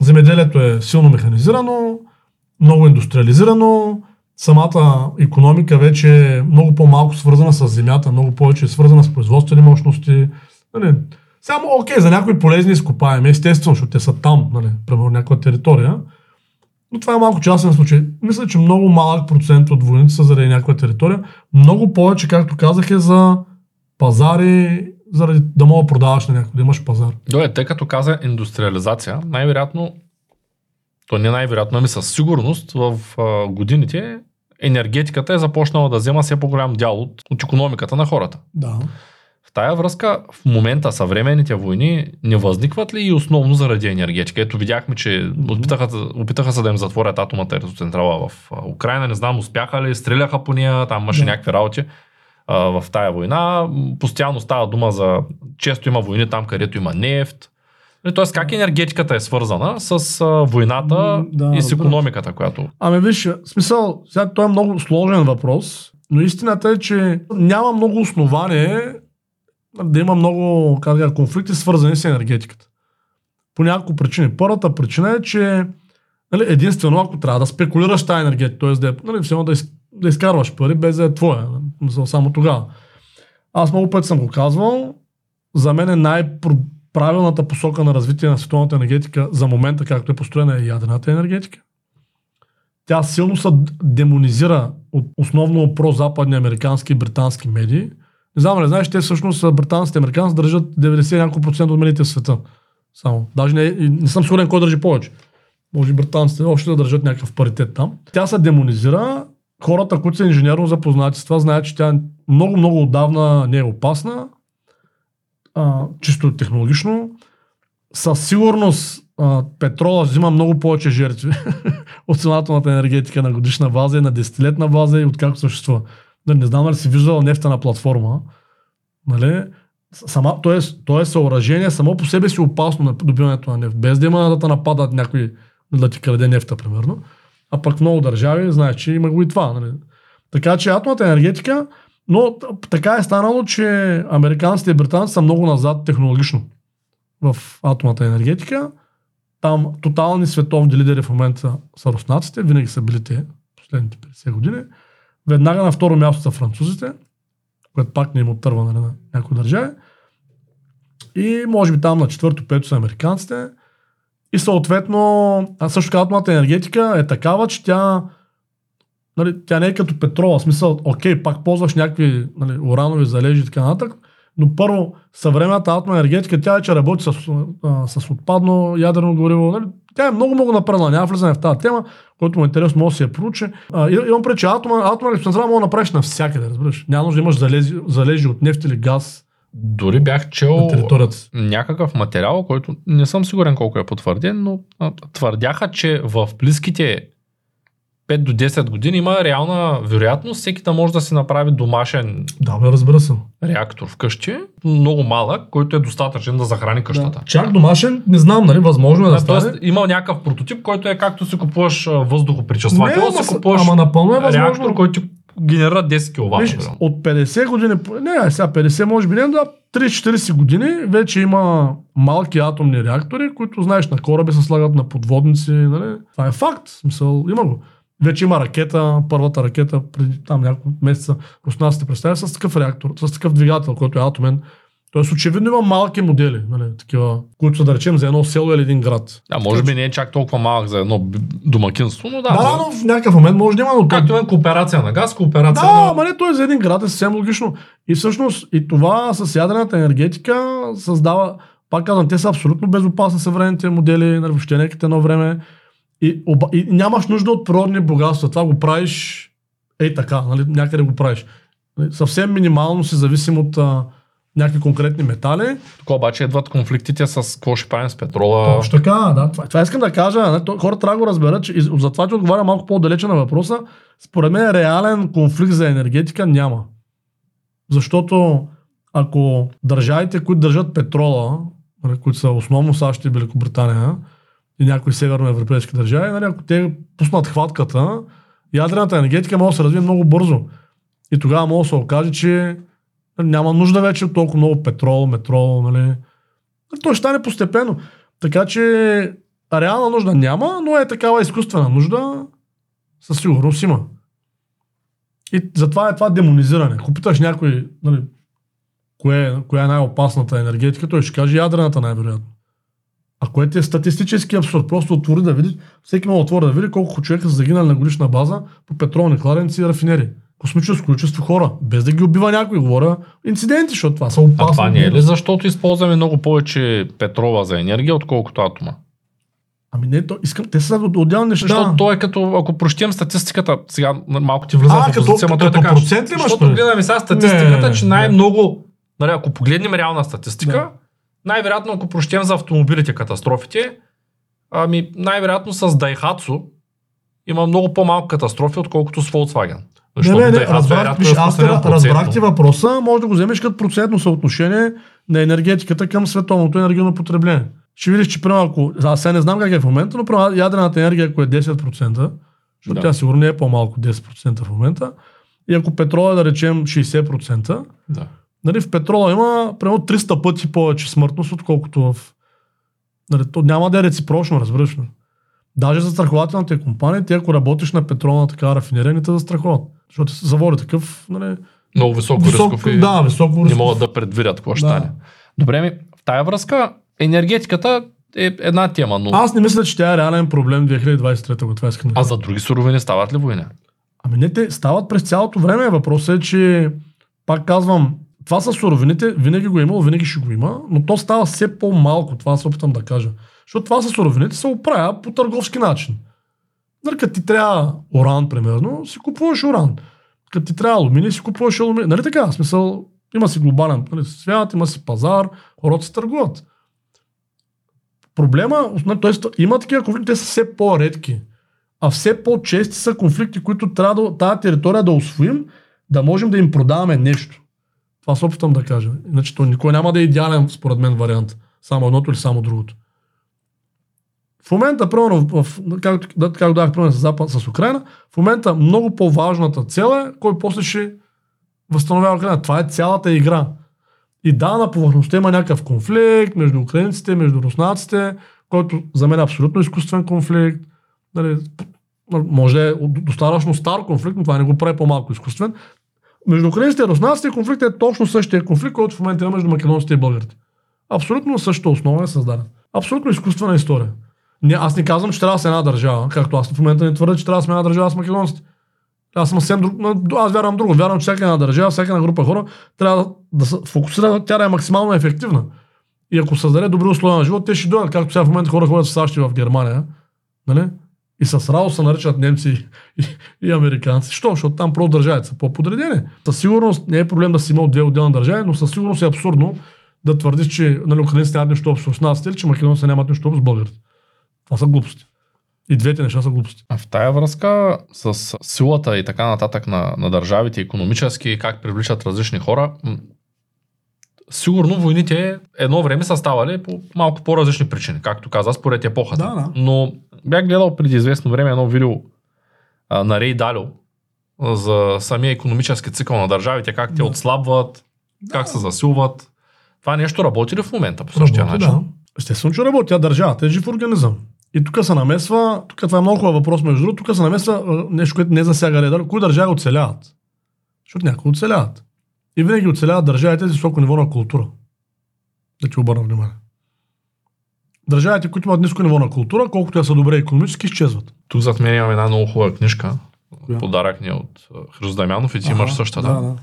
Speaker 2: земеделието е силно механизирано, много индустриализирано, самата економика вече е много по-малко свързана с земята, много повече е свързана с производствени мощности. Нали, само, окей, за някои полезни изкопаеми, естествено, защото те са там, нали, примерно някаква територия. Но това е малко частен случай. Мисля, че много малък процент от войните са заради някаква територия. Много повече, както казах, е за пазари, заради да мога да продаваш на някой, да имаш пазар.
Speaker 1: Добре, тъй като каза индустриализация, най-вероятно, то не най-вероятно, ами със сигурност в а, годините енергетиката е започнала да взема все по-голям дял от, от економиката на хората.
Speaker 2: Да.
Speaker 1: В тая връзка, в момента съвременните войни не възникват ли и основно заради енергетика? Ето видяхме, че опитаха, опитаха се да им затворят атомната електроцентрала в Украина. Не знам, успяха ли, стреляха по нея, там имаше
Speaker 2: Да.
Speaker 1: някакви работи а, в тая война. Постоянно става дума за... Често има войни там, където има нефт. Нали, Тоест, как енергетиката е свързана с а, войната
Speaker 2: да,
Speaker 1: и с економиката, която...
Speaker 2: Ами виж, смисъл, сега той е много сложен въпрос, но истината е, че няма много основание да има много кажа, конфликти свързани с енергетиката. По няколко причини. Първата причина е, че нали, единствено ако трябва да спекулираш тази енергетика, т.е. да, е, нали, все да, из, да изкарваш пари без да е твоя, само тогава. Аз много пъти съм го казвал, за мен е най-правилната посока на развитие на световната енергетика за момента, както е построена е ядрената енергетика. Тя силно се демонизира от основно прозападни американски и британски медии. Не знам, не знаеш, те всъщност британците и американци държат 90 и няколко процент от медиите в света. Само. Даже не, не съм сигурен кой държи повече. Може британците още да държат някакъв паритет там. Тя се демонизира. Хората, които са инженерно запознати с това, знаят, че тя много-много отдавна не е опасна. Чисто технологично. Със сигурност а, петрола взима много повече жертви от самата енергетика на годишна база и на десетилетна база и откакто съществува. Нали, Не знам дали си виждал нефта на платформа. Нали? Сама, то, е, то е съоръжение, само по себе си опасно на добиването на нефт. Без да има да те нападат някой да ти краде нефта, примерно. А пък много държави, знаеш, че има го и това. Нали? Така че атомната енергетика, но така е станало, че американците и британците са много назад технологично в атомната енергетика. Там тотални световни лидери в момента са руснаците, винаги са били те последните 50 години. Веднага на второ място са французите, което пак не им отърва нали, на някои държави. И може би там на четвърто, пето са американците. И съответно, а също атомната енергетика е такава, че тя, нали, тя не е като петрола. В смисъл, окей, пак ползваш някакви нали, уранови залежи и така нататък, но първо, съвременната атомна енергетика, тя вече работи с, а, с отпадно ядрено гориво. Нали? Тя е много-много напредна, няма влизане в тази тема, който му е интересно, може да си я проучи. А, имам пред, че атома, атомна електроцентрала може да направиш навсякъде, разбираш. Няма нужда да имаш залези, залежи от нефт или газ
Speaker 1: Дори бях чел някакъв материал, който не съм сигурен колко е потвърден, но твърдяха, че в близките 5 до 10 години има реална вероятност всеки да може да си направи домашен
Speaker 2: Да, бе, разбира се.
Speaker 1: реактор вкъщи, много малък, който е достатъчен да захрани къщата.
Speaker 2: Да. Чак домашен, не знам, нали, възможно е да,
Speaker 1: Да, тоест,
Speaker 2: стане.
Speaker 1: има някакъв прототип, който е както си купуваш въздухопречиствател,
Speaker 2: ама,
Speaker 1: си купуваш
Speaker 2: ама напълно е възможно.
Speaker 1: реактор, който генерира 10 кВт.
Speaker 2: Виж, от 50 години, не, сега 50 може би не, да 30-40 години вече има малки атомни реактори, които знаеш на кораби се слагат на подводници. Нали? Това е факт. Смисъл, има го. Вече има ракета, първата ракета преди там няколко месеца руснаците представя с такъв реактор, с такъв двигател, който е атомен. Тоест очевидно има малки модели, нали, такива, които са да речем за едно село или един град.
Speaker 1: А, може би не е чак толкова малък за едно домакинство, но да.
Speaker 2: Да, да, но в някакъв момент може да има, но
Speaker 1: Както има кооперация на газ, кооперация
Speaker 2: Да,
Speaker 1: на...
Speaker 2: ама не, той за един град е съвсем логично. И всъщност и това с ядрената енергетика създава, пак казвам, те са абсолютно безопасни съвременните модели, нали, въобще е едно време. И, оба, и нямаш нужда от природни богатства. Това го правиш ей така, нали, някъде го правиш. Нали, Съвсем минимално си зависим от а, някакви конкретни метали.
Speaker 1: Тук обаче идват конфликтите с какво ще правим с петрола.
Speaker 2: Точно така, да. Това, това искам да кажа. Не, то, хората трябва да го разберат, че затова ти отговаря малко по-далече на въпроса. Според мен реален конфликт за енергетика няма. Защото ако държавите, които държат петрола, нали, които са основно САЩ и Великобритания и някои северноевропейски държави, нали, ако те пуснат хватката, ядрената енергетика може да се развие много бързо. И тогава може да се окаже, че нали, няма нужда вече от толкова много петрол, метрол, нали. Той ще стане постепенно. Така че реална нужда няма, но е такава изкуствена нужда, със сигурност има. И затова е това демонизиране. Ако питаш някой, нали, кое, коя е най-опасната енергетика, той ще каже ядрената най-вероятно. А което е статистически абсурд. Просто отвори да види, всеки може да отвори да види колко човека са загинали на годишна база по петролни кладенци и рафинери. Космическо количество хора, без да ги убива някой, говоря инциденти, защото това са опасни.
Speaker 1: А това не е ли защото използваме много повече петрола за енергия, отколкото атома?
Speaker 2: Ами не, то, искам, те са от- отделни неща.
Speaker 1: Защото то е като, ако прощем статистиката, сега малко ти влизам
Speaker 2: А,
Speaker 1: в опозиция, ама той е така.
Speaker 2: процент ли имаш,
Speaker 1: Защото
Speaker 2: нали?
Speaker 1: гледаме сега
Speaker 2: Не,
Speaker 1: статистиката,
Speaker 2: не,
Speaker 1: че
Speaker 2: не.
Speaker 1: най-много, нали, ако погледнем реална статистика,
Speaker 2: Да.
Speaker 1: Най-вероятно, ако прощем за автомобилите катастрофите, ами най-вероятно с Daihatsu има много по-малко катастрофи, отколкото с Volkswagen.
Speaker 2: Не,
Speaker 1: Защото
Speaker 2: не, не,
Speaker 1: Daihatsu е
Speaker 2: разбрах, виж, аз
Speaker 1: разпространен процентно.
Speaker 2: разбрах ти въпроса, може да го вземеш като процентно съотношение на енергетиката към световното енергийно потребление. Ще видиш, че примерно, ако, аз сега не знам как е в момента, но примерно ядрената енергия, ако е 10%, защото
Speaker 1: Да.
Speaker 2: тя сигурно не е по-малко 10% в момента, и ако петрола е да речем 60%,
Speaker 1: Да.
Speaker 2: Нали, в петрола има примерно 300 пъти повече смъртност, отколкото в... Нали, то няма да е реципрочно, разбираш ли? Даже за страхователните компании, ти ако работиш на петролна такава рафинерия, не те застраховат. Защото се заводи такъв, нали,
Speaker 1: Много високо,
Speaker 2: висок,
Speaker 1: рисков и
Speaker 2: да, високо
Speaker 1: не
Speaker 2: рисков.
Speaker 1: могат да предвидят какво ще
Speaker 2: Да.
Speaker 1: стане. Добре ми, в тая връзка енергетиката е една тема, но
Speaker 2: Аз не мисля, че тя е реален проблем 2023 година. Това искам да
Speaker 1: а за други суровини стават ли война?
Speaker 2: Ами не, те стават през цялото време. Въпросът е, че пак казвам, това са суровините, винаги го е имало, винаги ще го има, но то става все по-малко, това се опитам да кажа. Защото това са суровините, се оправя по търговски начин. Нали, като ти трябва уран, примерно, си купуваш уран. Като ти трябва алуминий, си купуваш алуминий. Нали така? В смисъл, има си глобален нали, свят, има си пазар, хората се търгуват. Проблема, т.е. има такива конфликти, те са все по-редки. А все по-чести са конфликти, които трябва да, тази територия да освоим, да можем да им продаваме нещо. Това се опитам да кажа. Иначе то никой няма да е идеален, според мен, вариант. Само едното или само другото. В момента, примерно, в, както, както дах пример с, Запад, с Украина, в момента много по-важната цел е кой после ще възстановява Украина. Това е цялата игра. И да, на повърхността има някакъв конфликт между украинците, между руснаците, който за мен е абсолютно изкуствен конфликт. Нали, може е достатъчно стар конфликт, но това не го прави по-малко изкуствен. Между украинците и руснаците конфликт е точно същия конфликт, който в момента има между македонците и българите. Абсолютно същата основа е създаден. Абсолютно изкуствена история. Не, аз не казвам, че трябва да сме една държава, както аз в момента не твърда, че трябва да сме една държава с македонците. Аз съм съвсем друг. Аз вярвам друго. Вярвам, че всяка една държава, всяка една група хора трябва да се фокусира, тя да е максимално ефективна. И ако създаде добри условия на живот, те ще дойдат, както сега в момента хора ходят в САЩ и в Германия. Нали? И с радост се наричат немци и, и американци. Що? Защото там просто държавите са по-подредени. Със сигурност не е проблем да си имал две отделни държави, но със сигурност е абсурдно да твърдиш, че нали, украинците нямат нищо общо с нас, или че македонците нямат нищо общо с българите. Това са глупости. И двете неща са глупости.
Speaker 1: А в тая връзка с силата и така нататък на, на държавите, економически, как привличат различни хора, сигурно войните едно време са ставали по малко по-различни причини, както каза, според епохата.
Speaker 2: Да, да.
Speaker 1: Но бях гледал преди известно време едно видео а, на Рей Далио за самия економически цикъл на държавите, как те
Speaker 2: Да.
Speaker 1: отслабват, как се засилват. Това нещо работи ли в момента по същия
Speaker 2: Работи,
Speaker 1: начин?
Speaker 2: Да. Естествено, че работи. Тя държавата е жив организъм. И тук се намесва, тук това е много хубав въпрос, между другото, тук се намесва нещо, което не засяга реда, кои държави оцеляват. Защото някои оцеляват. И винаги оцеляват държавите с високо ниво на култура. Да ти обърна внимание. Държавите, които имат ниско ниво на култура, колкото я са добре економически, изчезват.
Speaker 1: Тук зад мен имам една много хубава книжка.
Speaker 2: Коя?
Speaker 1: Подарък ни от а, Христо Дамянов и ти имаш същата.
Speaker 2: Да, да.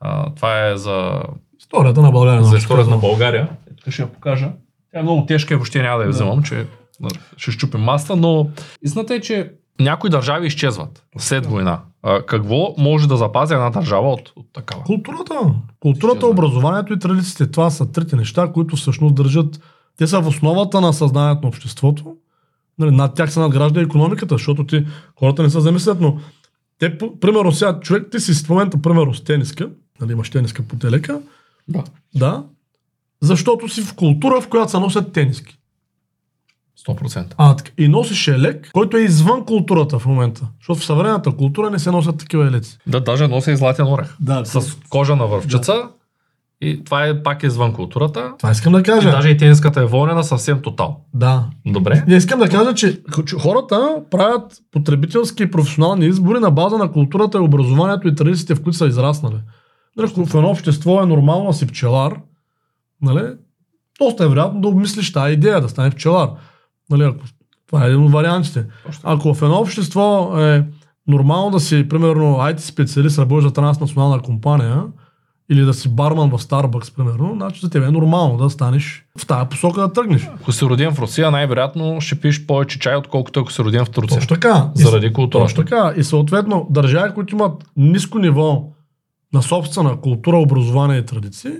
Speaker 1: А, това е за,
Speaker 2: Историята на България.
Speaker 1: за
Speaker 2: нали,
Speaker 1: историята на. България. Тук ще я покажа. Тя е много тежка и въобще няма да я
Speaker 2: Да.
Speaker 1: вземам, че а, ще щупим маста, но истината е, че някои държави изчезват след война. А, какво може да запази една държава от, от такава?
Speaker 2: Културата. Културата, образованието и традициите. Това са трите неща, които всъщност държат. Те са в основата на съзнанието на обществото. Нали, над тях се надгражда економиката, защото ти, хората не се замислят, но те, примерно сега, човек, ти си в момента, примерно с тениска, нали, имаш тениска по телека,
Speaker 1: Да.
Speaker 2: да, защото си в култура, в която се носят тениски.
Speaker 1: 100%.
Speaker 2: А, така. И носиш елек, който е извън културата в момента. Защото в съвременната култура не се носят такива елеци.
Speaker 1: Да, даже нося и златен орех.
Speaker 2: Да,
Speaker 1: С кожа на вървчица. И това е пак извън културата.
Speaker 2: Това искам да
Speaker 1: И
Speaker 2: кажа.
Speaker 1: даже и тениската е вълнена съвсем тотал.
Speaker 2: Да.
Speaker 1: Добре.
Speaker 2: Не искам да кажа, че, хората правят потребителски и професионални избори на база на културата и образованието и традициите, в които са израснали. Нали, в едно общество е нормално да си пчелар, нали, доста е вероятно да обмислиш тази идея, да стане пчелар. Нали, ако, това е един от вариантите. Ако в едно общество е нормално да си, примерно, IT специалист, работиш за транснационална компания, или да си барман в Starbucks, примерно, значи за тебе е нормално да станеш в тази посока да тръгнеш.
Speaker 1: Ако си роден в Русия, най-вероятно ще пиеш повече чай, отколкото ако си роден в Турция.
Speaker 2: Точно така.
Speaker 1: Заради културата.
Speaker 2: Точно така. И съответно, държави, които имат ниско ниво на собствена култура, образование и традиции,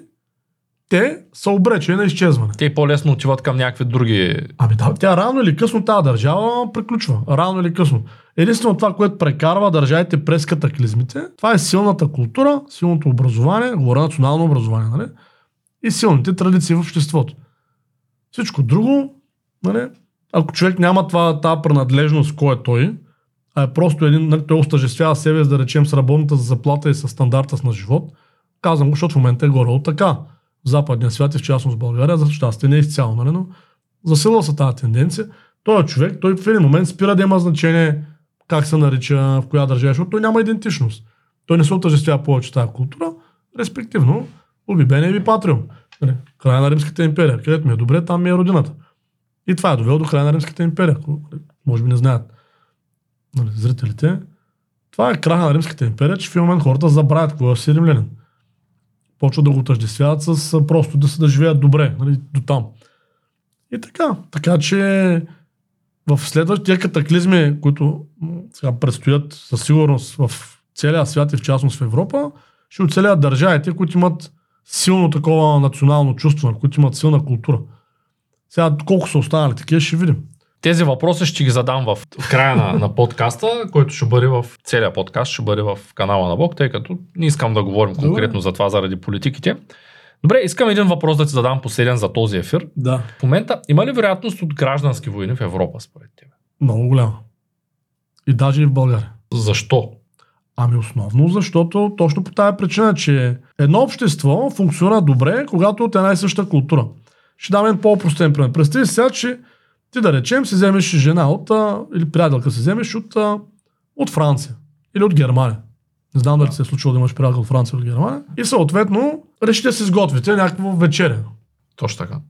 Speaker 2: те са обречени на изчезване.
Speaker 1: Те по-лесно отиват към някакви други...
Speaker 2: Ами да, тя рано или късно тази държава приключва. Рано или късно. Единствено това, което прекарва държавите през катаклизмите, това е силната култура, силното образование, говоря национално образование, нали? и силните традиции в обществото. Всичко друго, нали? ако човек няма това, тази принадлежност, кой е той, а е просто един, нали, той остъжествява себе, да речем, с работната заплата и с стандарта на живот, казвам го, защото в момента е горе така. В западния свят и в частност България, за щастие не е изцяло, нали, но засилва се тази тенденция. Той е човек, той в един момент спира да има значение как се нарича, в коя държава, защото той няма идентичност. Той не се отъждествява повече тази култура, респективно, убибене и патриум. Нали, края на Римската империя, където ми е добре, там ми е родината. И това е довело до края на Римската империя, нали, може би не знаят нали, зрителите. Това е края на Римската империя, че в момент хората забравят какво е римлянин. Почват да го отъждествяват с просто да се да живеят добре, нали, до там. И така. Така че в следващите катаклизми, които сега предстоят със сигурност в целия свят и в частност в Европа, ще оцелят държавите, които имат силно такова национално чувство, които имат силна култура. Сега колко са останали такива, ще видим.
Speaker 1: Тези въпроси ще ги задам в края на, на подкаста, който ще бъде в целия подкаст, ще бъде в канала на Бог, тъй като не искам да говорим конкретно за това заради политиките. Добре, искам един въпрос да ти задам последен за този ефир.
Speaker 2: Да.
Speaker 1: В момента има ли вероятност от граждански войни в Европа според теб?
Speaker 2: Много голяма. И даже и в България.
Speaker 1: Защо?
Speaker 2: Ами основно, защото точно по тази причина, че едно общество функционира добре, когато от една и съща култура. Ще дам един по-простен пример. Представи сега, че ти да речем си вземеш жена от, а, или приятелка си вземеш от, а, от Франция или от Германия. Не знам дали се е случило да имаш приятел от Франция или от Германия. И съответно решите да си сготвите някакво вечеря.
Speaker 1: Точно така.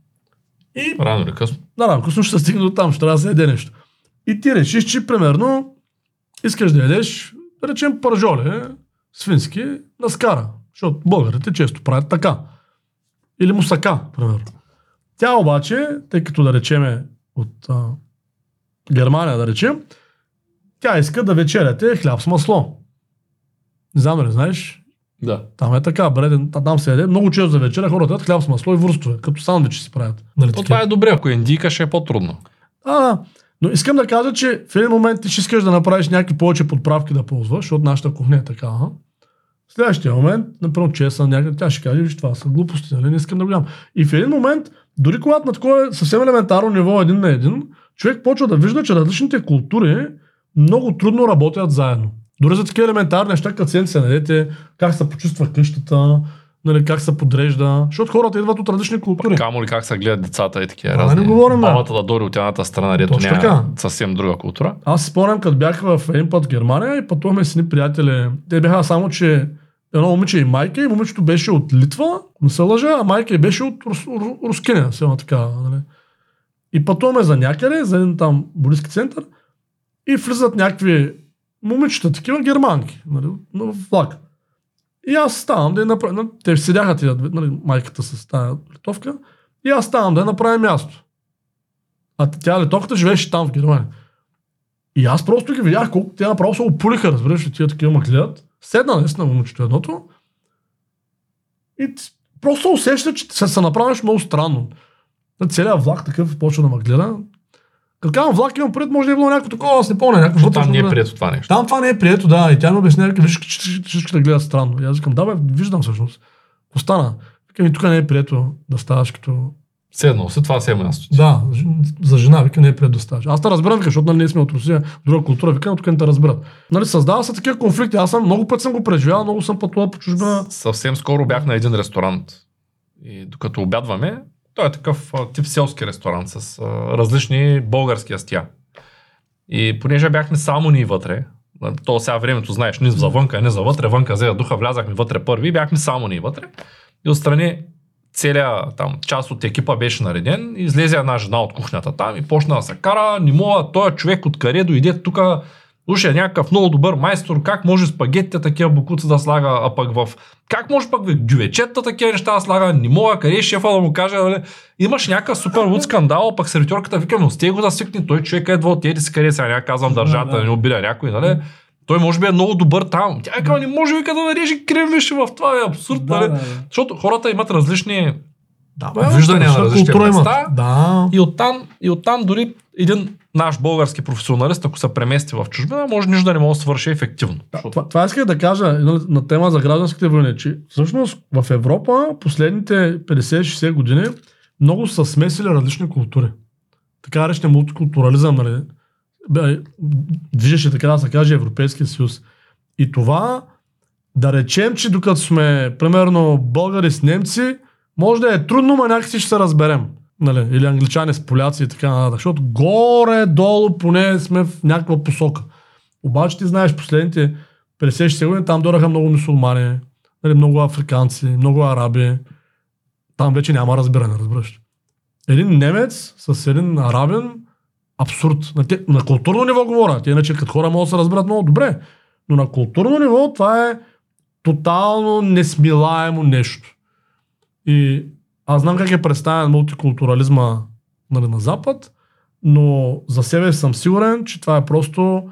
Speaker 2: И
Speaker 1: Рано или късно.
Speaker 2: да, да, късно ще се стигне до там, ще трябва да се яде нещо. И ти решиш, че примерно искаш да ядеш, да речем, пържоле, свински, на скара. Защото българите често правят така. Или мусака, примерно. Тя обаче, тъй като да речеме от а, Германия, да речем, тя иска да вечеряте хляб с масло. Не знам дали знаеш,
Speaker 1: Да.
Speaker 2: там е така, бреден, там се яде. Много често за вечеря хората ядат хляб с масло и вурстове, като сандвичи си правят. Нали,
Speaker 1: То това е добре, ако е индийка ще е по-трудно.
Speaker 2: А. Но искам да кажа, че в един момент ти ще искаш да направиш някакви повече подправки да ползваш, защото нашата кухня е такава. В следващия момент, например, че съм някъде, тя ще каже, виж, това са глупости, нали? не искам да го гледам. И в един момент, дори когато на такова съвсем елементарно ниво един на един, човек почва да вижда, че различните култури много трудно работят заедно. Дори за такива елементарни неща, като се надете, как се почувства къщата, нали, как се подрежда, защото хората идват от различни култури.
Speaker 1: Камо ли как се гледат децата и такива разни.
Speaker 2: не говорим, бе.
Speaker 1: Бабата да дори от едната страна, дето няма
Speaker 2: така.
Speaker 1: съвсем друга култура.
Speaker 2: Аз спомням, като бях в един път в Германия и пътувахме с едни приятели. Те бяха само, че едно момиче и майка, и момичето беше от Литва, не се лъжа, а майка и беше от Рус, Ру- Рускиня, сега така. Нали. И пътуваме за някъде, за един там будистки център и влизат някакви момичета, такива германки, нали, на влак. И аз ставам да я направя, нали, те седяха тия, нали, майката с тази литовка, и аз ставам да я направя място. А тя литовката живееше там в Германия. И аз просто ги видях колко те направо се опулиха, разбираш ли, тия такива ма гледат. Седна наистина момичето едното. И просто се усеща, че се, се направиш много странно. На целият влак такъв почва да ме гледа. Като казвам влак имам пред, може да е било някакво такова, аз не помня. Някакво
Speaker 1: Защото там не е прието това нещо.
Speaker 2: Там това не е прието, да. И тя ми обяснява, вика, че всички да гледат странно. И аз викам, да, бе, виждам всъщност. Остана. Викам, и тук не е прието да ставаш като
Speaker 1: Седно, след това си е мястото.
Speaker 2: да, за жена, вика, не е пред да ставаш. Аз те разбирам, вика, защото нали, ние сме от Русия, друга култура, вика, но тук не те разбират. Нали, създава се такива конфликти. Аз съм много път съм го преживял, много съм пътувал по чужбина.
Speaker 1: Съвсем скоро бях на един ресторант. И докато обядваме, той е такъв тип селски ресторант с различни български ястия. И понеже бяхме само ние вътре, то сега времето, знаеш, ни за вънка, не за вътре, вънка взе духа, влязахме вътре първи, бяхме само ние вътре. И отстрани целият там част от екипа беше нареден, излезе една жена от кухнята там и почна да се кара, не мога, той човек откъде дойде тук, е някакъв много добър майстор, как може спагетите такива букуци да слага, а пък в... Как може пък в такива неща да слага, не мога, къде е шефа да му каже, нали? Имаш някакъв супер луд скандал, пък сервитьорката вика, но сте го да свикне, той човек е от тези си къде сега, няма казвам държата,
Speaker 2: да.
Speaker 1: да не обиля някой, нали? Той може би е много добър там. Тя вика, не може вика да нарежи кремвиши в това, е абсурд, нали? Защото хората имат различни
Speaker 2: да,
Speaker 1: виждания на различни места.
Speaker 2: Да.
Speaker 1: и оттам, и оттам дори един наш български професионалист, ако се премести в чужбина, може нищо да не може да свърши ефективно.
Speaker 2: Да, това, това исках да кажа на, тема за гражданските войни, че всъщност в Европа последните 50-60 години много са смесили различни култури. Така наречен мултикултурализъм, нали? Движеше така да се каже Европейския съюз. И това, да речем, че докато сме, примерно, българи с немци, може да е трудно, но някакси ще се разберем. Нали? Или англичани с поляци и така нататък. Защото горе-долу поне сме в някаква посока. Обаче ти знаеш, последните 50-60 години там дораха много мусулмани, нали, много африканци, много араби. Там вече няма разбиране, разбираш. Един немец с един арабин, абсурд. На, те, на културно ниво говоря. Те иначе като хора могат да се разберат много добре. Но на културно ниво това е тотално несмилаемо нещо. И аз знам как е представен мултикултурализма нали, на Запад, но за себе съм сигурен, че това е просто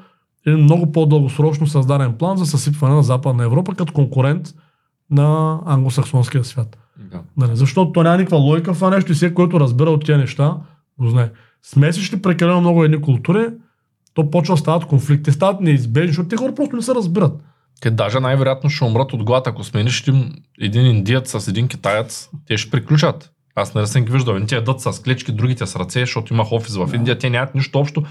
Speaker 2: един много по-дългосрочно създаден план за съсипване на Западна Европа като конкурент на англосаксонския свят.
Speaker 1: Да.
Speaker 2: Нали, защото то няма никаква логика в това нещо и всеки, който разбира от тези неща, го знае. Смесиш ли прекалено много едни култури, то почва да стават конфликти, стават неизбежни, защото те хора просто не се разбират.
Speaker 1: Те даже най-вероятно ще умрат от глад, ако смениш им един индиец с един китаец, те ще приключат. Аз не съм ги виждал. Едните ядат с клечки, другите с ръце, защото имах офис в Индия. Те нямат нищо общо.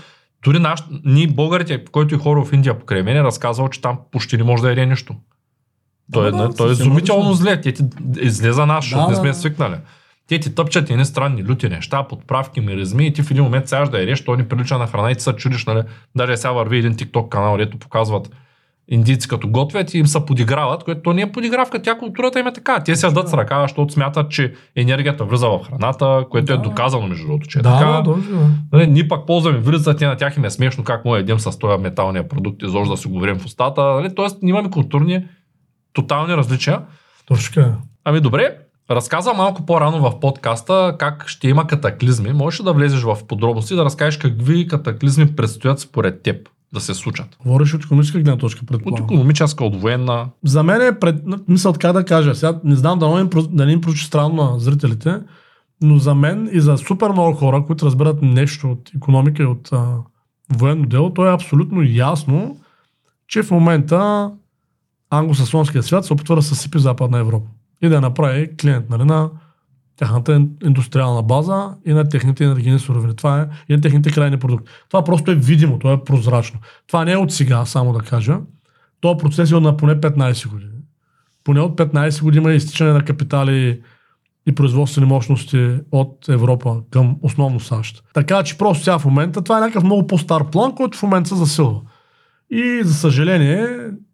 Speaker 1: Дори наш, ние българите, който и хора в Индия покрай мен, е разказвал, че там почти не може да яде нищо. Той,
Speaker 2: Да,
Speaker 1: е,
Speaker 2: да,
Speaker 1: той е изумително зле. Те ти излеза наш, защото
Speaker 2: Да,
Speaker 1: не сме
Speaker 2: да.
Speaker 1: свикнали. Те ти тъпчат едни странни люти неща, подправки, миризми и ти в един момент сега да ядеш, то ни прилича на храна и ти се чудиш, нали? Даже сега върви един TikTok канал, където показват индийци като готвят и им се подиграват, което то не е подигравка, тя културата им е така. Те се ядат с ръка, защото смятат, че енергията влиза в храната, което е
Speaker 2: Да.
Speaker 1: доказано между другото, че е
Speaker 2: Да,
Speaker 1: така.
Speaker 2: да, точно.
Speaker 1: Нали, ние пак ползваме вилица, те на тях им е смешно как му едем с този металния продукт, изобщо да си го врем в устата. Нали? Тоест, имаме културни, тотални различия.
Speaker 2: Точно е.
Speaker 1: Ами добре, разказа малко по-рано в подкаста как ще има катаклизми. Можеш да влезеш в подробности да разкажеш какви катаклизми предстоят според теб да се случат?
Speaker 2: Говориш от економическа гледна точка,
Speaker 1: От
Speaker 2: предполагам.
Speaker 1: економическа, от военна.
Speaker 2: За мен е пред... мисъл така да кажа. Сега не знам дали им, дали им прозвучи странно на зрителите, Но за мен и за супер много хора, които разбират нещо от економика и от а, военно дело, то е абсолютно ясно, че в момента англосасонския свят се опитва да съсипи Западна Европа и да я направи клиент нали, на тяхната индустриална база и на техните енергийни суровини. Това е и на техните крайни продукти. Това просто е видимо, това е прозрачно. Това не е от сега, само да кажа. Това процес е на поне 15 години. Поне от 15 години има изтичане на капитали и производствени мощности от Европа към основно САЩ. Така че просто сега в момента това е някакъв много по-стар план, който в момента се засилва. И за съжаление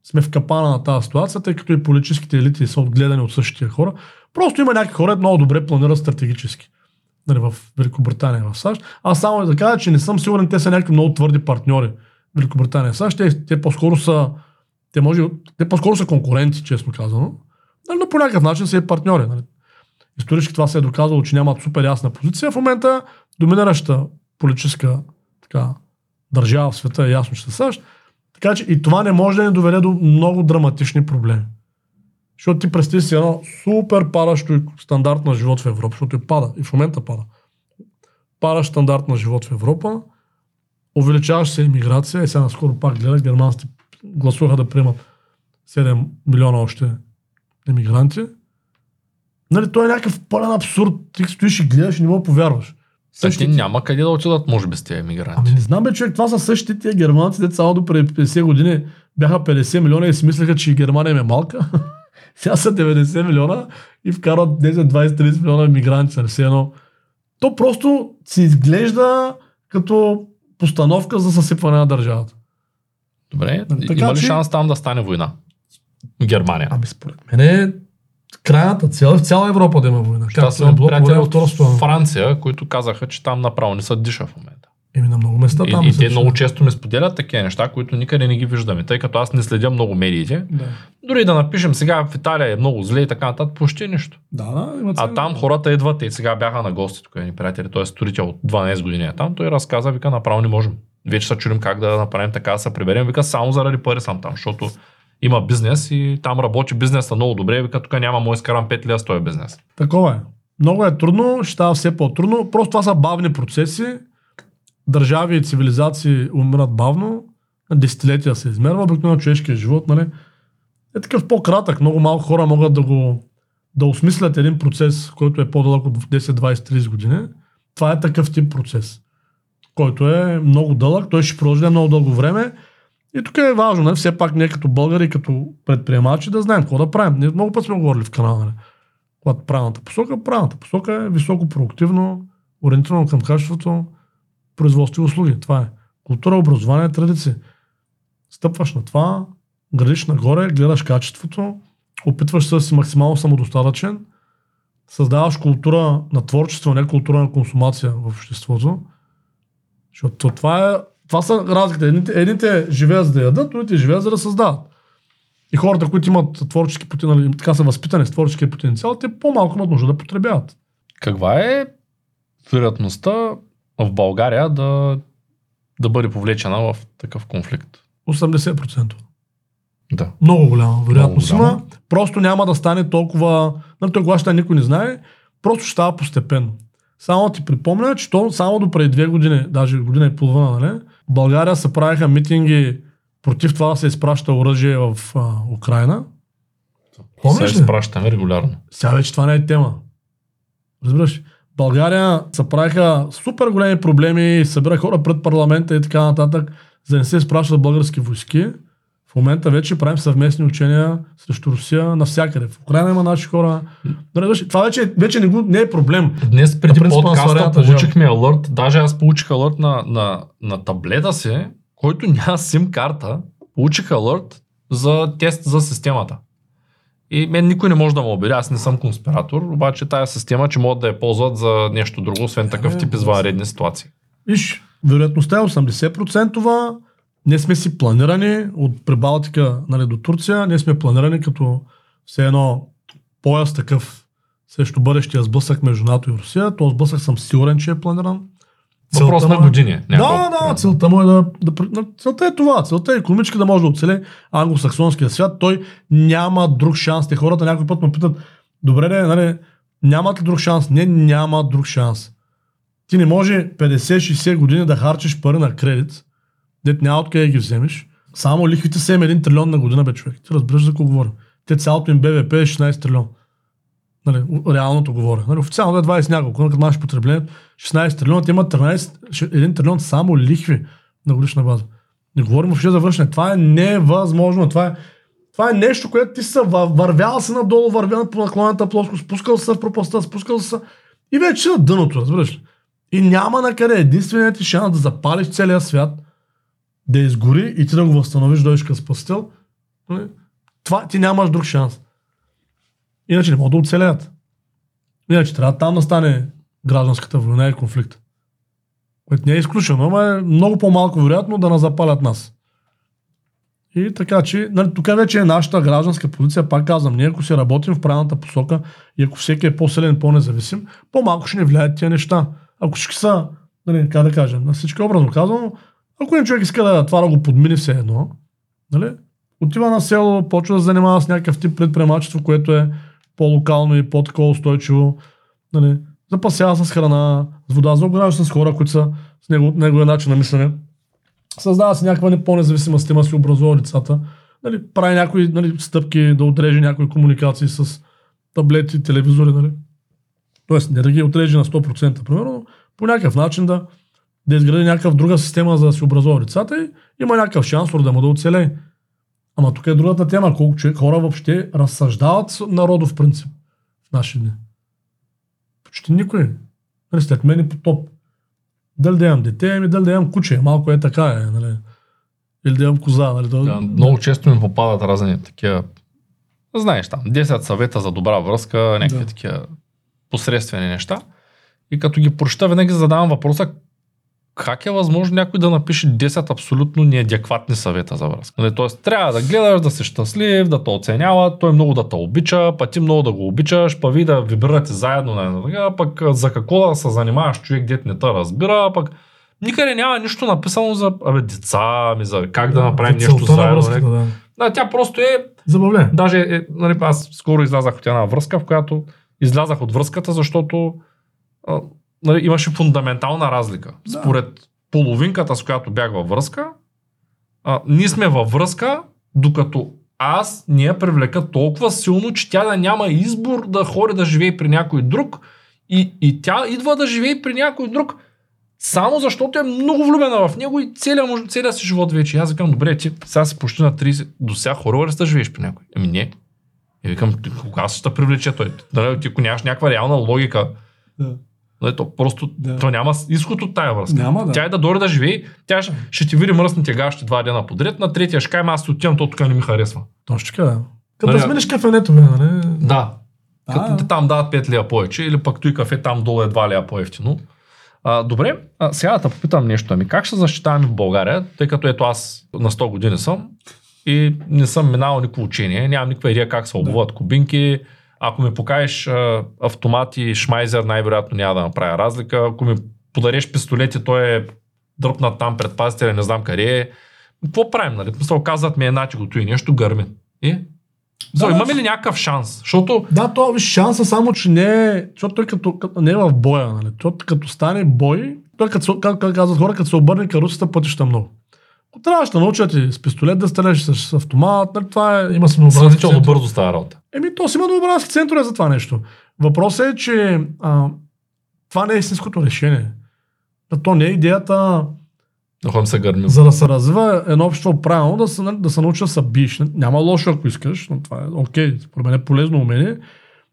Speaker 2: сме в капана на тази ситуация, тъй като и политическите елити са отгледани от същите хора. Просто има някакви хора, много добре планират стратегически. Нали, в Великобритания, в САЩ. Аз само да кажа, че не съм сигурен, те са някакви много твърди партньори. Великобритания и САЩ. Те, те по-скоро са те, може, те по-скоро са конкуренти, честно казано. Нали, но по някакъв начин са и партньори. Нали. Исторически това се е доказало, че нямат супер ясна позиция. В момента доминираща политическа така, държава в света е ясно, че са САЩ. Така че и това не може да ни доведе до много драматични проблеми. Защото ти представи си едно супер падащо стандарт на живот в Европа, защото и пада, и в момента пада. Падащ стандарт на живот в Европа, увеличаваш се иммиграция, и сега наскоро пак гледах, германците гласуваха да приемат 7 милиона още емигранти. Нали, той е някакъв пълен абсурд. Ти стоиш и гледаш и не мога повярваш.
Speaker 1: Същите... Те няма къде да отидат, може би, с тези емигранти.
Speaker 2: Ами не знам, бе, човек, това са същите тия германци, деца само до преди 50 години бяха 50 милиона и си мислеха, че Германия е малка. Сега са 90 милиона и вкарват 10, 20, 30 милиона емигранти. Нали, все едно. То просто се изглежда като постановка за съсипване на държавата.
Speaker 1: Добре, така, има ли че... шанс там да стане война? Германия.
Speaker 2: Ами според мен е крайната цел в цяла Европа да има война.
Speaker 1: Съм приятели от Франция, които казаха, че там направо не са диша в момента.
Speaker 2: Еми на много места
Speaker 1: там. И, и те много често ми споделят такива неща, които никъде не ги виждаме, тъй като аз не следя много медиите. Да. Дори да напишем сега в Италия е много зле и така нататък, почти нищо.
Speaker 2: Да, да,
Speaker 1: има а там хората идват и сега бяха на гости, тук ни приятели, той е строител от 12 години е там, той разказа, вика, направо не можем вече се чудим как да направим така, да се приберем. Вика, само заради пари съм там, защото има бизнес и там работи бизнеса много добре. Вика, тук няма мой изкарам 5 лева с този бизнес.
Speaker 2: Такова е. Много е трудно, ще става все по-трудно. Просто това са бавни процеси. Държави и цивилизации умират бавно. Десетилетия се измерва. Обикновено човешкия живот, нали? Е такъв по-кратък. Много малко хора могат да го да осмислят един процес, който е по-дълъг от 10, 20, 30 години. Това е такъв тип процес който е много дълъг, той ще продължи много дълго време. И тук е важно, не? Нали, все пак ние като българи, като предприемачи да знаем какво да правим. Ние много път сме говорили в канала. Не? Нали. Когато правилната посока, правилната посока е високо продуктивно, ориентирано към качеството, производство и услуги. Това е. Култура, образование, традиции. Стъпваш на това, градиш нагоре, гледаш качеството, опитваш се да си максимално самодостатъчен, създаваш култура на творчество, не култура на консумация в обществото защото това, е, това са разликите. Едните, едните живеят за да ядат, другите живеят за да създават. И хората, които имат творчески потенциал, нали, така са възпитани с творческия потенциал, те по-малко имат нужда да потребяват.
Speaker 1: Каква е вероятността в България да, да бъде повлечена в такъв конфликт?
Speaker 2: 80%.
Speaker 1: Да.
Speaker 2: Много голяма вероятност има. Просто няма да стане толкова... Нали, той глас никой не знае. Просто ще става постепенно. Само ти припомня, че то само до преди две години, даже година и половина, нали, в България се правиха митинги против това да се изпраща оръжие в а, Украина.
Speaker 1: Помниш се изпращаме регулярно.
Speaker 2: Сега вече това не е тема. Разбираш? България се правиха супер големи проблеми, събира хора пред парламента и така нататък, за да не се изпращат български войски. В момента вече правим съвместни учения срещу Русия навсякъде. В Украина има наши хора. Това вече, вече не, го, не е проблем.
Speaker 1: Днес преди подкаста получихме алърт, даже аз получих алърт на, на, на таблета си, който няма сим карта, получих алърт за тест за системата. И мен никой не може да му обиди, аз не съм конспиратор, обаче тая система, че могат да я ползват за нещо друго, освен е, такъв тип извънредни ситуации.
Speaker 2: Виж, вероятността е 80%, ние сме си планирани от Прибалтика нали, до Турция, ние сме планирани като все едно пояс такъв срещу бъдещия сблъсък между НАТО и Русия. Този сблъсък съм сигурен, че е планиран.
Speaker 1: Въпрос на е- години.
Speaker 2: Да, да, целта му е да, да, Целта е това. Целта е економически да може да оцеле англосаксонския свят. Той няма друг шанс. Те хората някой път ме питат, добре, не, нали, Нямат ли друг шанс? Не, няма друг шанс. Ти не може 50-60 години да харчиш пари на кредит, дет няма откъде ги вземеш. Само лихвите са им 1 трилион на година, бе човек. Ти разбираш за какво говорим. Те цялото им БВП е 16 трилион. Нали, реалното говоря. Нали, официално е 20 няколко, но като имаш потреблението 16 трилиона, те имат 13, 1 трилион само лихви на годишна база. Не говорим въобще за връщане. Това е невъзможно. Това е, това е нещо, което ти са вървял се надолу, вървял по наклонната плоскост, спускал се в пропаста, спускал се и вече на дъното, разбираш ли? И няма на къде. Единственият ти шанс да запалиш целия свят, да изгори и ти да го възстановиш, дойдеш като спасител, нали? това ти нямаш друг шанс. Иначе не могат да оцелеят. Иначе трябва там да стане гражданската война и конфликт. Което не е изключено, но е много по-малко вероятно да нас запалят нас. И така че, нали, тук вече е нашата гражданска позиция, пак казвам, ние ако си работим в правилната посока и ако всеки е по-силен, по-независим, по-малко ще ни влияят тия неща. Ако всички са, нали, как да кажем, на всички образно казвам, ако един човек иска да това да го подмини все едно, нали, отива на село, почва да занимава с някакъв тип предприемачество, което е по-локално и по-такова устойчиво, нали, запасява с храна, с вода, заобгражда с хора, които са с него, неговия начин на мислене. Създава се някаква по-независима система, си образува лицата, нали, прави някои нали, стъпки да отреже някои комуникации с таблети, телевизори, нали. Тоест не да ги отреже на 100%, примерно, но по някакъв начин да, да изгради някаква друга система, за да си образува лицата и има някакъв шанс да му да оцелее. Ама тук е другата тема, колко човек, хора въобще разсъждават народов принцип в наши дни. Почти никой. Нали, след мен е по топ. Дали да имам дете, ами дали да имам куче. Малко е така, е, нали. Или да имам коза. Нали.
Speaker 1: Да, много често ми попадат разни такива знаеш там, 10 съвета за добра връзка, някакви да. такива посредствени неща. И като ги прочета, винаги задавам въпроса, как е възможно някой да напише 10 абсолютно неадекватни съвета за връзка? Нали, тоест, трябва да гледаш, да си щастлив, да те оценява, той много да те обича, па ти много да го обичаш, па ви да вибрирате заедно, нали, пък за какво да се занимаваш човек, дет не те разбира, пък никъде няма нищо написано за абе, деца, ми за как да направим нещо заедно. Връзка, нали? да. да, тя просто е...
Speaker 2: Забавление.
Speaker 1: Даже, е, нали, аз скоро излязах от една връзка, в която излязах от връзката, защото нали, имаше фундаментална разлика. Да. Според половинката, с която бях във връзка, а, ние сме във връзка, докато аз не я привлека толкова силно, че тя да няма избор да ходи да живее при някой друг и, и тя идва да живее при някой друг само защото е много влюбена в него и целият, целият си живот вече. аз викам, добре, ти сега си почти на 30, до сега хора ли да живееш при някой? Ами не. И викам, кога ще те привлече той? Да, ти ако нямаш някаква реална логика, да. Нали, то просто да. то няма изход от тая връзка.
Speaker 2: Няма, да.
Speaker 1: Тя е да дойде да живее, тя ще, ще ти види мръсни тягащи два дена подред, на третия ще кажем, аз си отивам, то тук не ми харесва.
Speaker 2: Точно така, да. Като нали, смениш кафенето, бе, нали?
Speaker 1: Да. Като те там дават 5 лия повече, или пък той кафе там долу е 2 лия по-ефтино. А, добре, а, сега да попитам нещо. Ами как ще защитаваме в България, тъй като ето аз на 100 години съм и не съм минал никакво учение, нямам никаква идея как се обуват да. кубинки, ако ми покажеш а, автомати Шмайзер, най-вероятно няма да направя разлика. Ако ми подареш пистолети, той е дръпнат там пред пазителя, не знам къде е. Какво правим, нали? Мисля, казват ми една, че готови нещо, гърми. И? Да, имаме ли някакъв шанс? Защото...
Speaker 2: Да, то шанса само, че не е, защото той като, като не е в боя, нали? Защото като стане бой, той като, как, как казват хора, като се обърне към русата, пътища много. Ако трябваше да научат и с пистолет да стреляш с автомат, нали, това е, има
Speaker 1: Сравнително бързо става работа.
Speaker 2: Еми, то си има новобрански центрове за това нещо. Въпросът е, че а, това не е истинското решение. Да, то не е идеята
Speaker 1: да се гърми.
Speaker 2: За да се развива едно общество правилно, да се, да се науча да се биш. Няма лошо, ако искаш, но това е окей, според мен е полезно умение.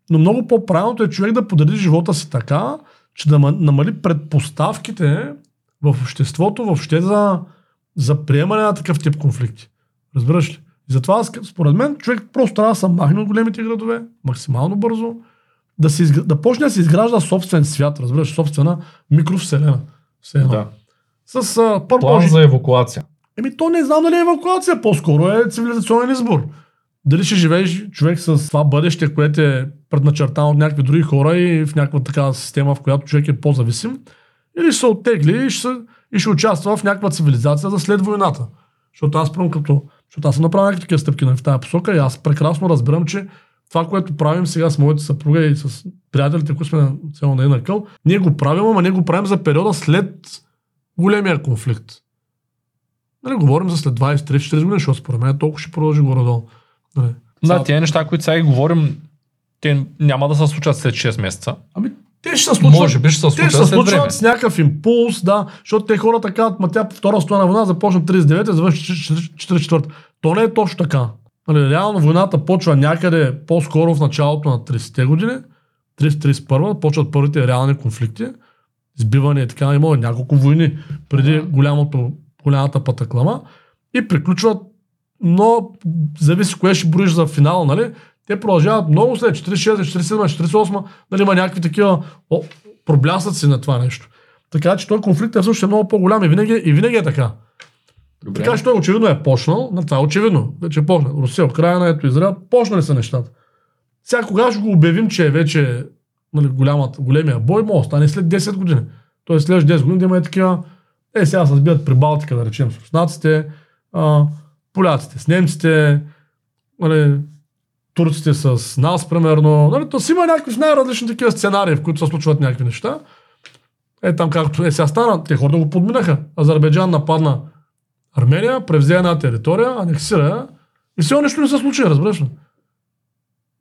Speaker 2: Но много по-правилното е човек да подреди живота си така, че да намали предпоставките в обществото въобще за, за приемане на такъв тип конфликти. Разбираш ли? И затова, според мен, човек просто трябва да се махне от големите градове, максимално бързо, да, се изгр... да почне да се изгражда собствен свят, разбираш, собствена микровселена. Вселена. Да. С а,
Speaker 1: първо. План за евакуация.
Speaker 2: Еми, то не знам дали е евакуация, по-скоро е цивилизационен избор. Дали ще живееш човек с това бъдеще, което е предначертано от някакви други хора и в някаква такава система, в която човек е по-зависим, или ще се оттегли и ще, и ще участва в някаква цивилизация за след войната. Защото аз, прям като, защото аз съм направил някакви такива стъпки в тази посока и аз прекрасно разбирам, че това, което правим сега с моята съпруга и с приятелите, които сме цяло на една къл, ние го правим, ама ние го правим за периода след големия конфликт. Нали, говорим за след 20-30 години, защото според мен толкова ще продължи горе-долу. Нали.
Speaker 1: Да, тези неща, които сега ги говорим, те няма да се случат след 6 месеца.
Speaker 2: Ами, те ще се случват.
Speaker 1: Може би ще се
Speaker 2: те ще се
Speaker 1: след
Speaker 2: случват
Speaker 1: време.
Speaker 2: с някакъв импулс, да, защото те хората казват, ма тя втора стойна война започна 39-та, завърши 44-та. То не е точно така. Нали, реално войната почва някъде по-скоро в началото на 30-те години, 30-31, почват първите реални конфликти, избиване и така, има няколко войни преди голямото, голямата патаклама и приключват, но зависи кое ще броиш за финал, нали? Те продължават много след 46, 47, 48, нали, има някакви такива о, проблясъци на това нещо. Така че този конфликт е всъщност е много по-голям и винаги, и винаги е така.
Speaker 1: Добре.
Speaker 2: Така че той очевидно е почнал, на това е очевидно, вече е почнал. Русия, Украина, ето Израел, почнали са нещата. Сега кога ще го обявим, че е вече нали, голямата, големия бой, може да стане след 10 години. Тоест след 10 години да има и такива, е сега се сбият при Балтика, да речем, с руснаците, а, поляците с немците, нали, турците с нас, примерно. Нали, то си има някакви най-различни такива сценарии, в които се случват някакви неща. Е, там както е сега стана, те хората го подминаха. Азербайджан нападна Армения, превзе една територия, анексира и все нищо не се случи, разбираш ли?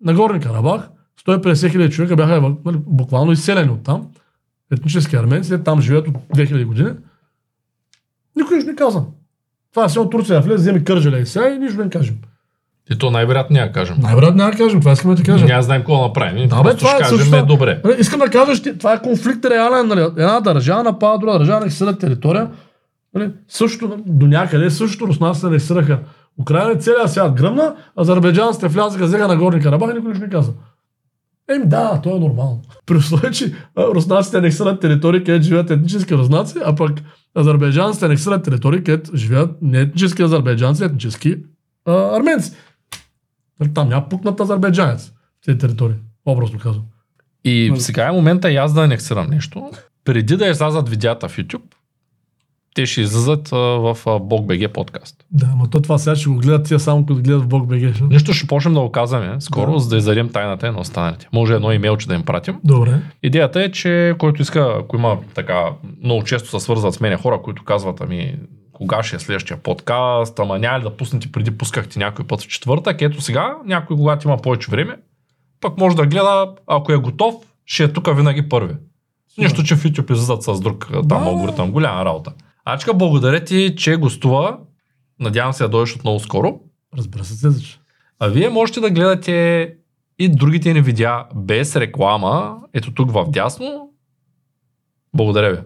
Speaker 2: Нагорни Карабах, 150 хиляди човека бяха eva- нали, буквално изселени от там. Етнически арменци, там живеят от 2000 години. Никой нищо не каза. Това е само Турция влезе, вземи Кърджаля и сега и нищо не кажем.
Speaker 1: И то най-вероятно няма кажем.
Speaker 2: Най-вероятно няма кажем, това искаме да кажем.
Speaker 1: Няма знаем какво направим.
Speaker 2: Да, бе, това
Speaker 1: ще
Speaker 2: е
Speaker 1: кажем,
Speaker 2: също-
Speaker 1: е добре.
Speaker 2: Искам да кажа, че това е конфликт реален. Нали? Една държава напада друга държава, анексира територия. Нали? Също до някъде, също руснаците анексираха Украина, целият свят гръмна, азербайджанците влязаха, взеха на Горни Карабах и никой нищо не каза. Еми да, то е нормално. При условие, че руснаците анексират територии, където живеят етнически руснаци, а пък азербайджанците анексират територии, където живеят не етнически азербайджанци, етнически а, арменци. Нали, Там няма пукнат азербайджанец в тези територии, образно казвам.
Speaker 1: И
Speaker 2: Нали.
Speaker 1: сега е момента и аз да анексирам нещо. Преди да излязат видеята в YouTube, те ще излизат в BogBG подкаст.
Speaker 2: Да, но то това сега ще го гледат тия само като гледат в БГ.
Speaker 1: Нещо ще почнем да го казваме скоро,
Speaker 2: Да.
Speaker 1: за да издарим тайната на останалите. Може едно имейлче да им пратим.
Speaker 2: Добре.
Speaker 1: Идеята е, че който иска, ако има така, много често се свързват с мене хора, които казват, ами, кога ще е следващия подкаст, ама няма ли да пуснете преди пускахте някой път в четвъртък, ето сега, някой когато има повече време, пък може да гледа, ако е готов, ще е тук винаги първи. Нищо, че в YouTube излизат с друг там
Speaker 2: Да.
Speaker 1: алгоритъм, голяма работа. Ачка, благодаря ти, че гостува. Надявам се да дойдеш отново скоро.
Speaker 2: Разбира се, Цезич.
Speaker 1: А вие можете да гледате и другите ни видеа без реклама, ето тук в дясно. Благодаря ви.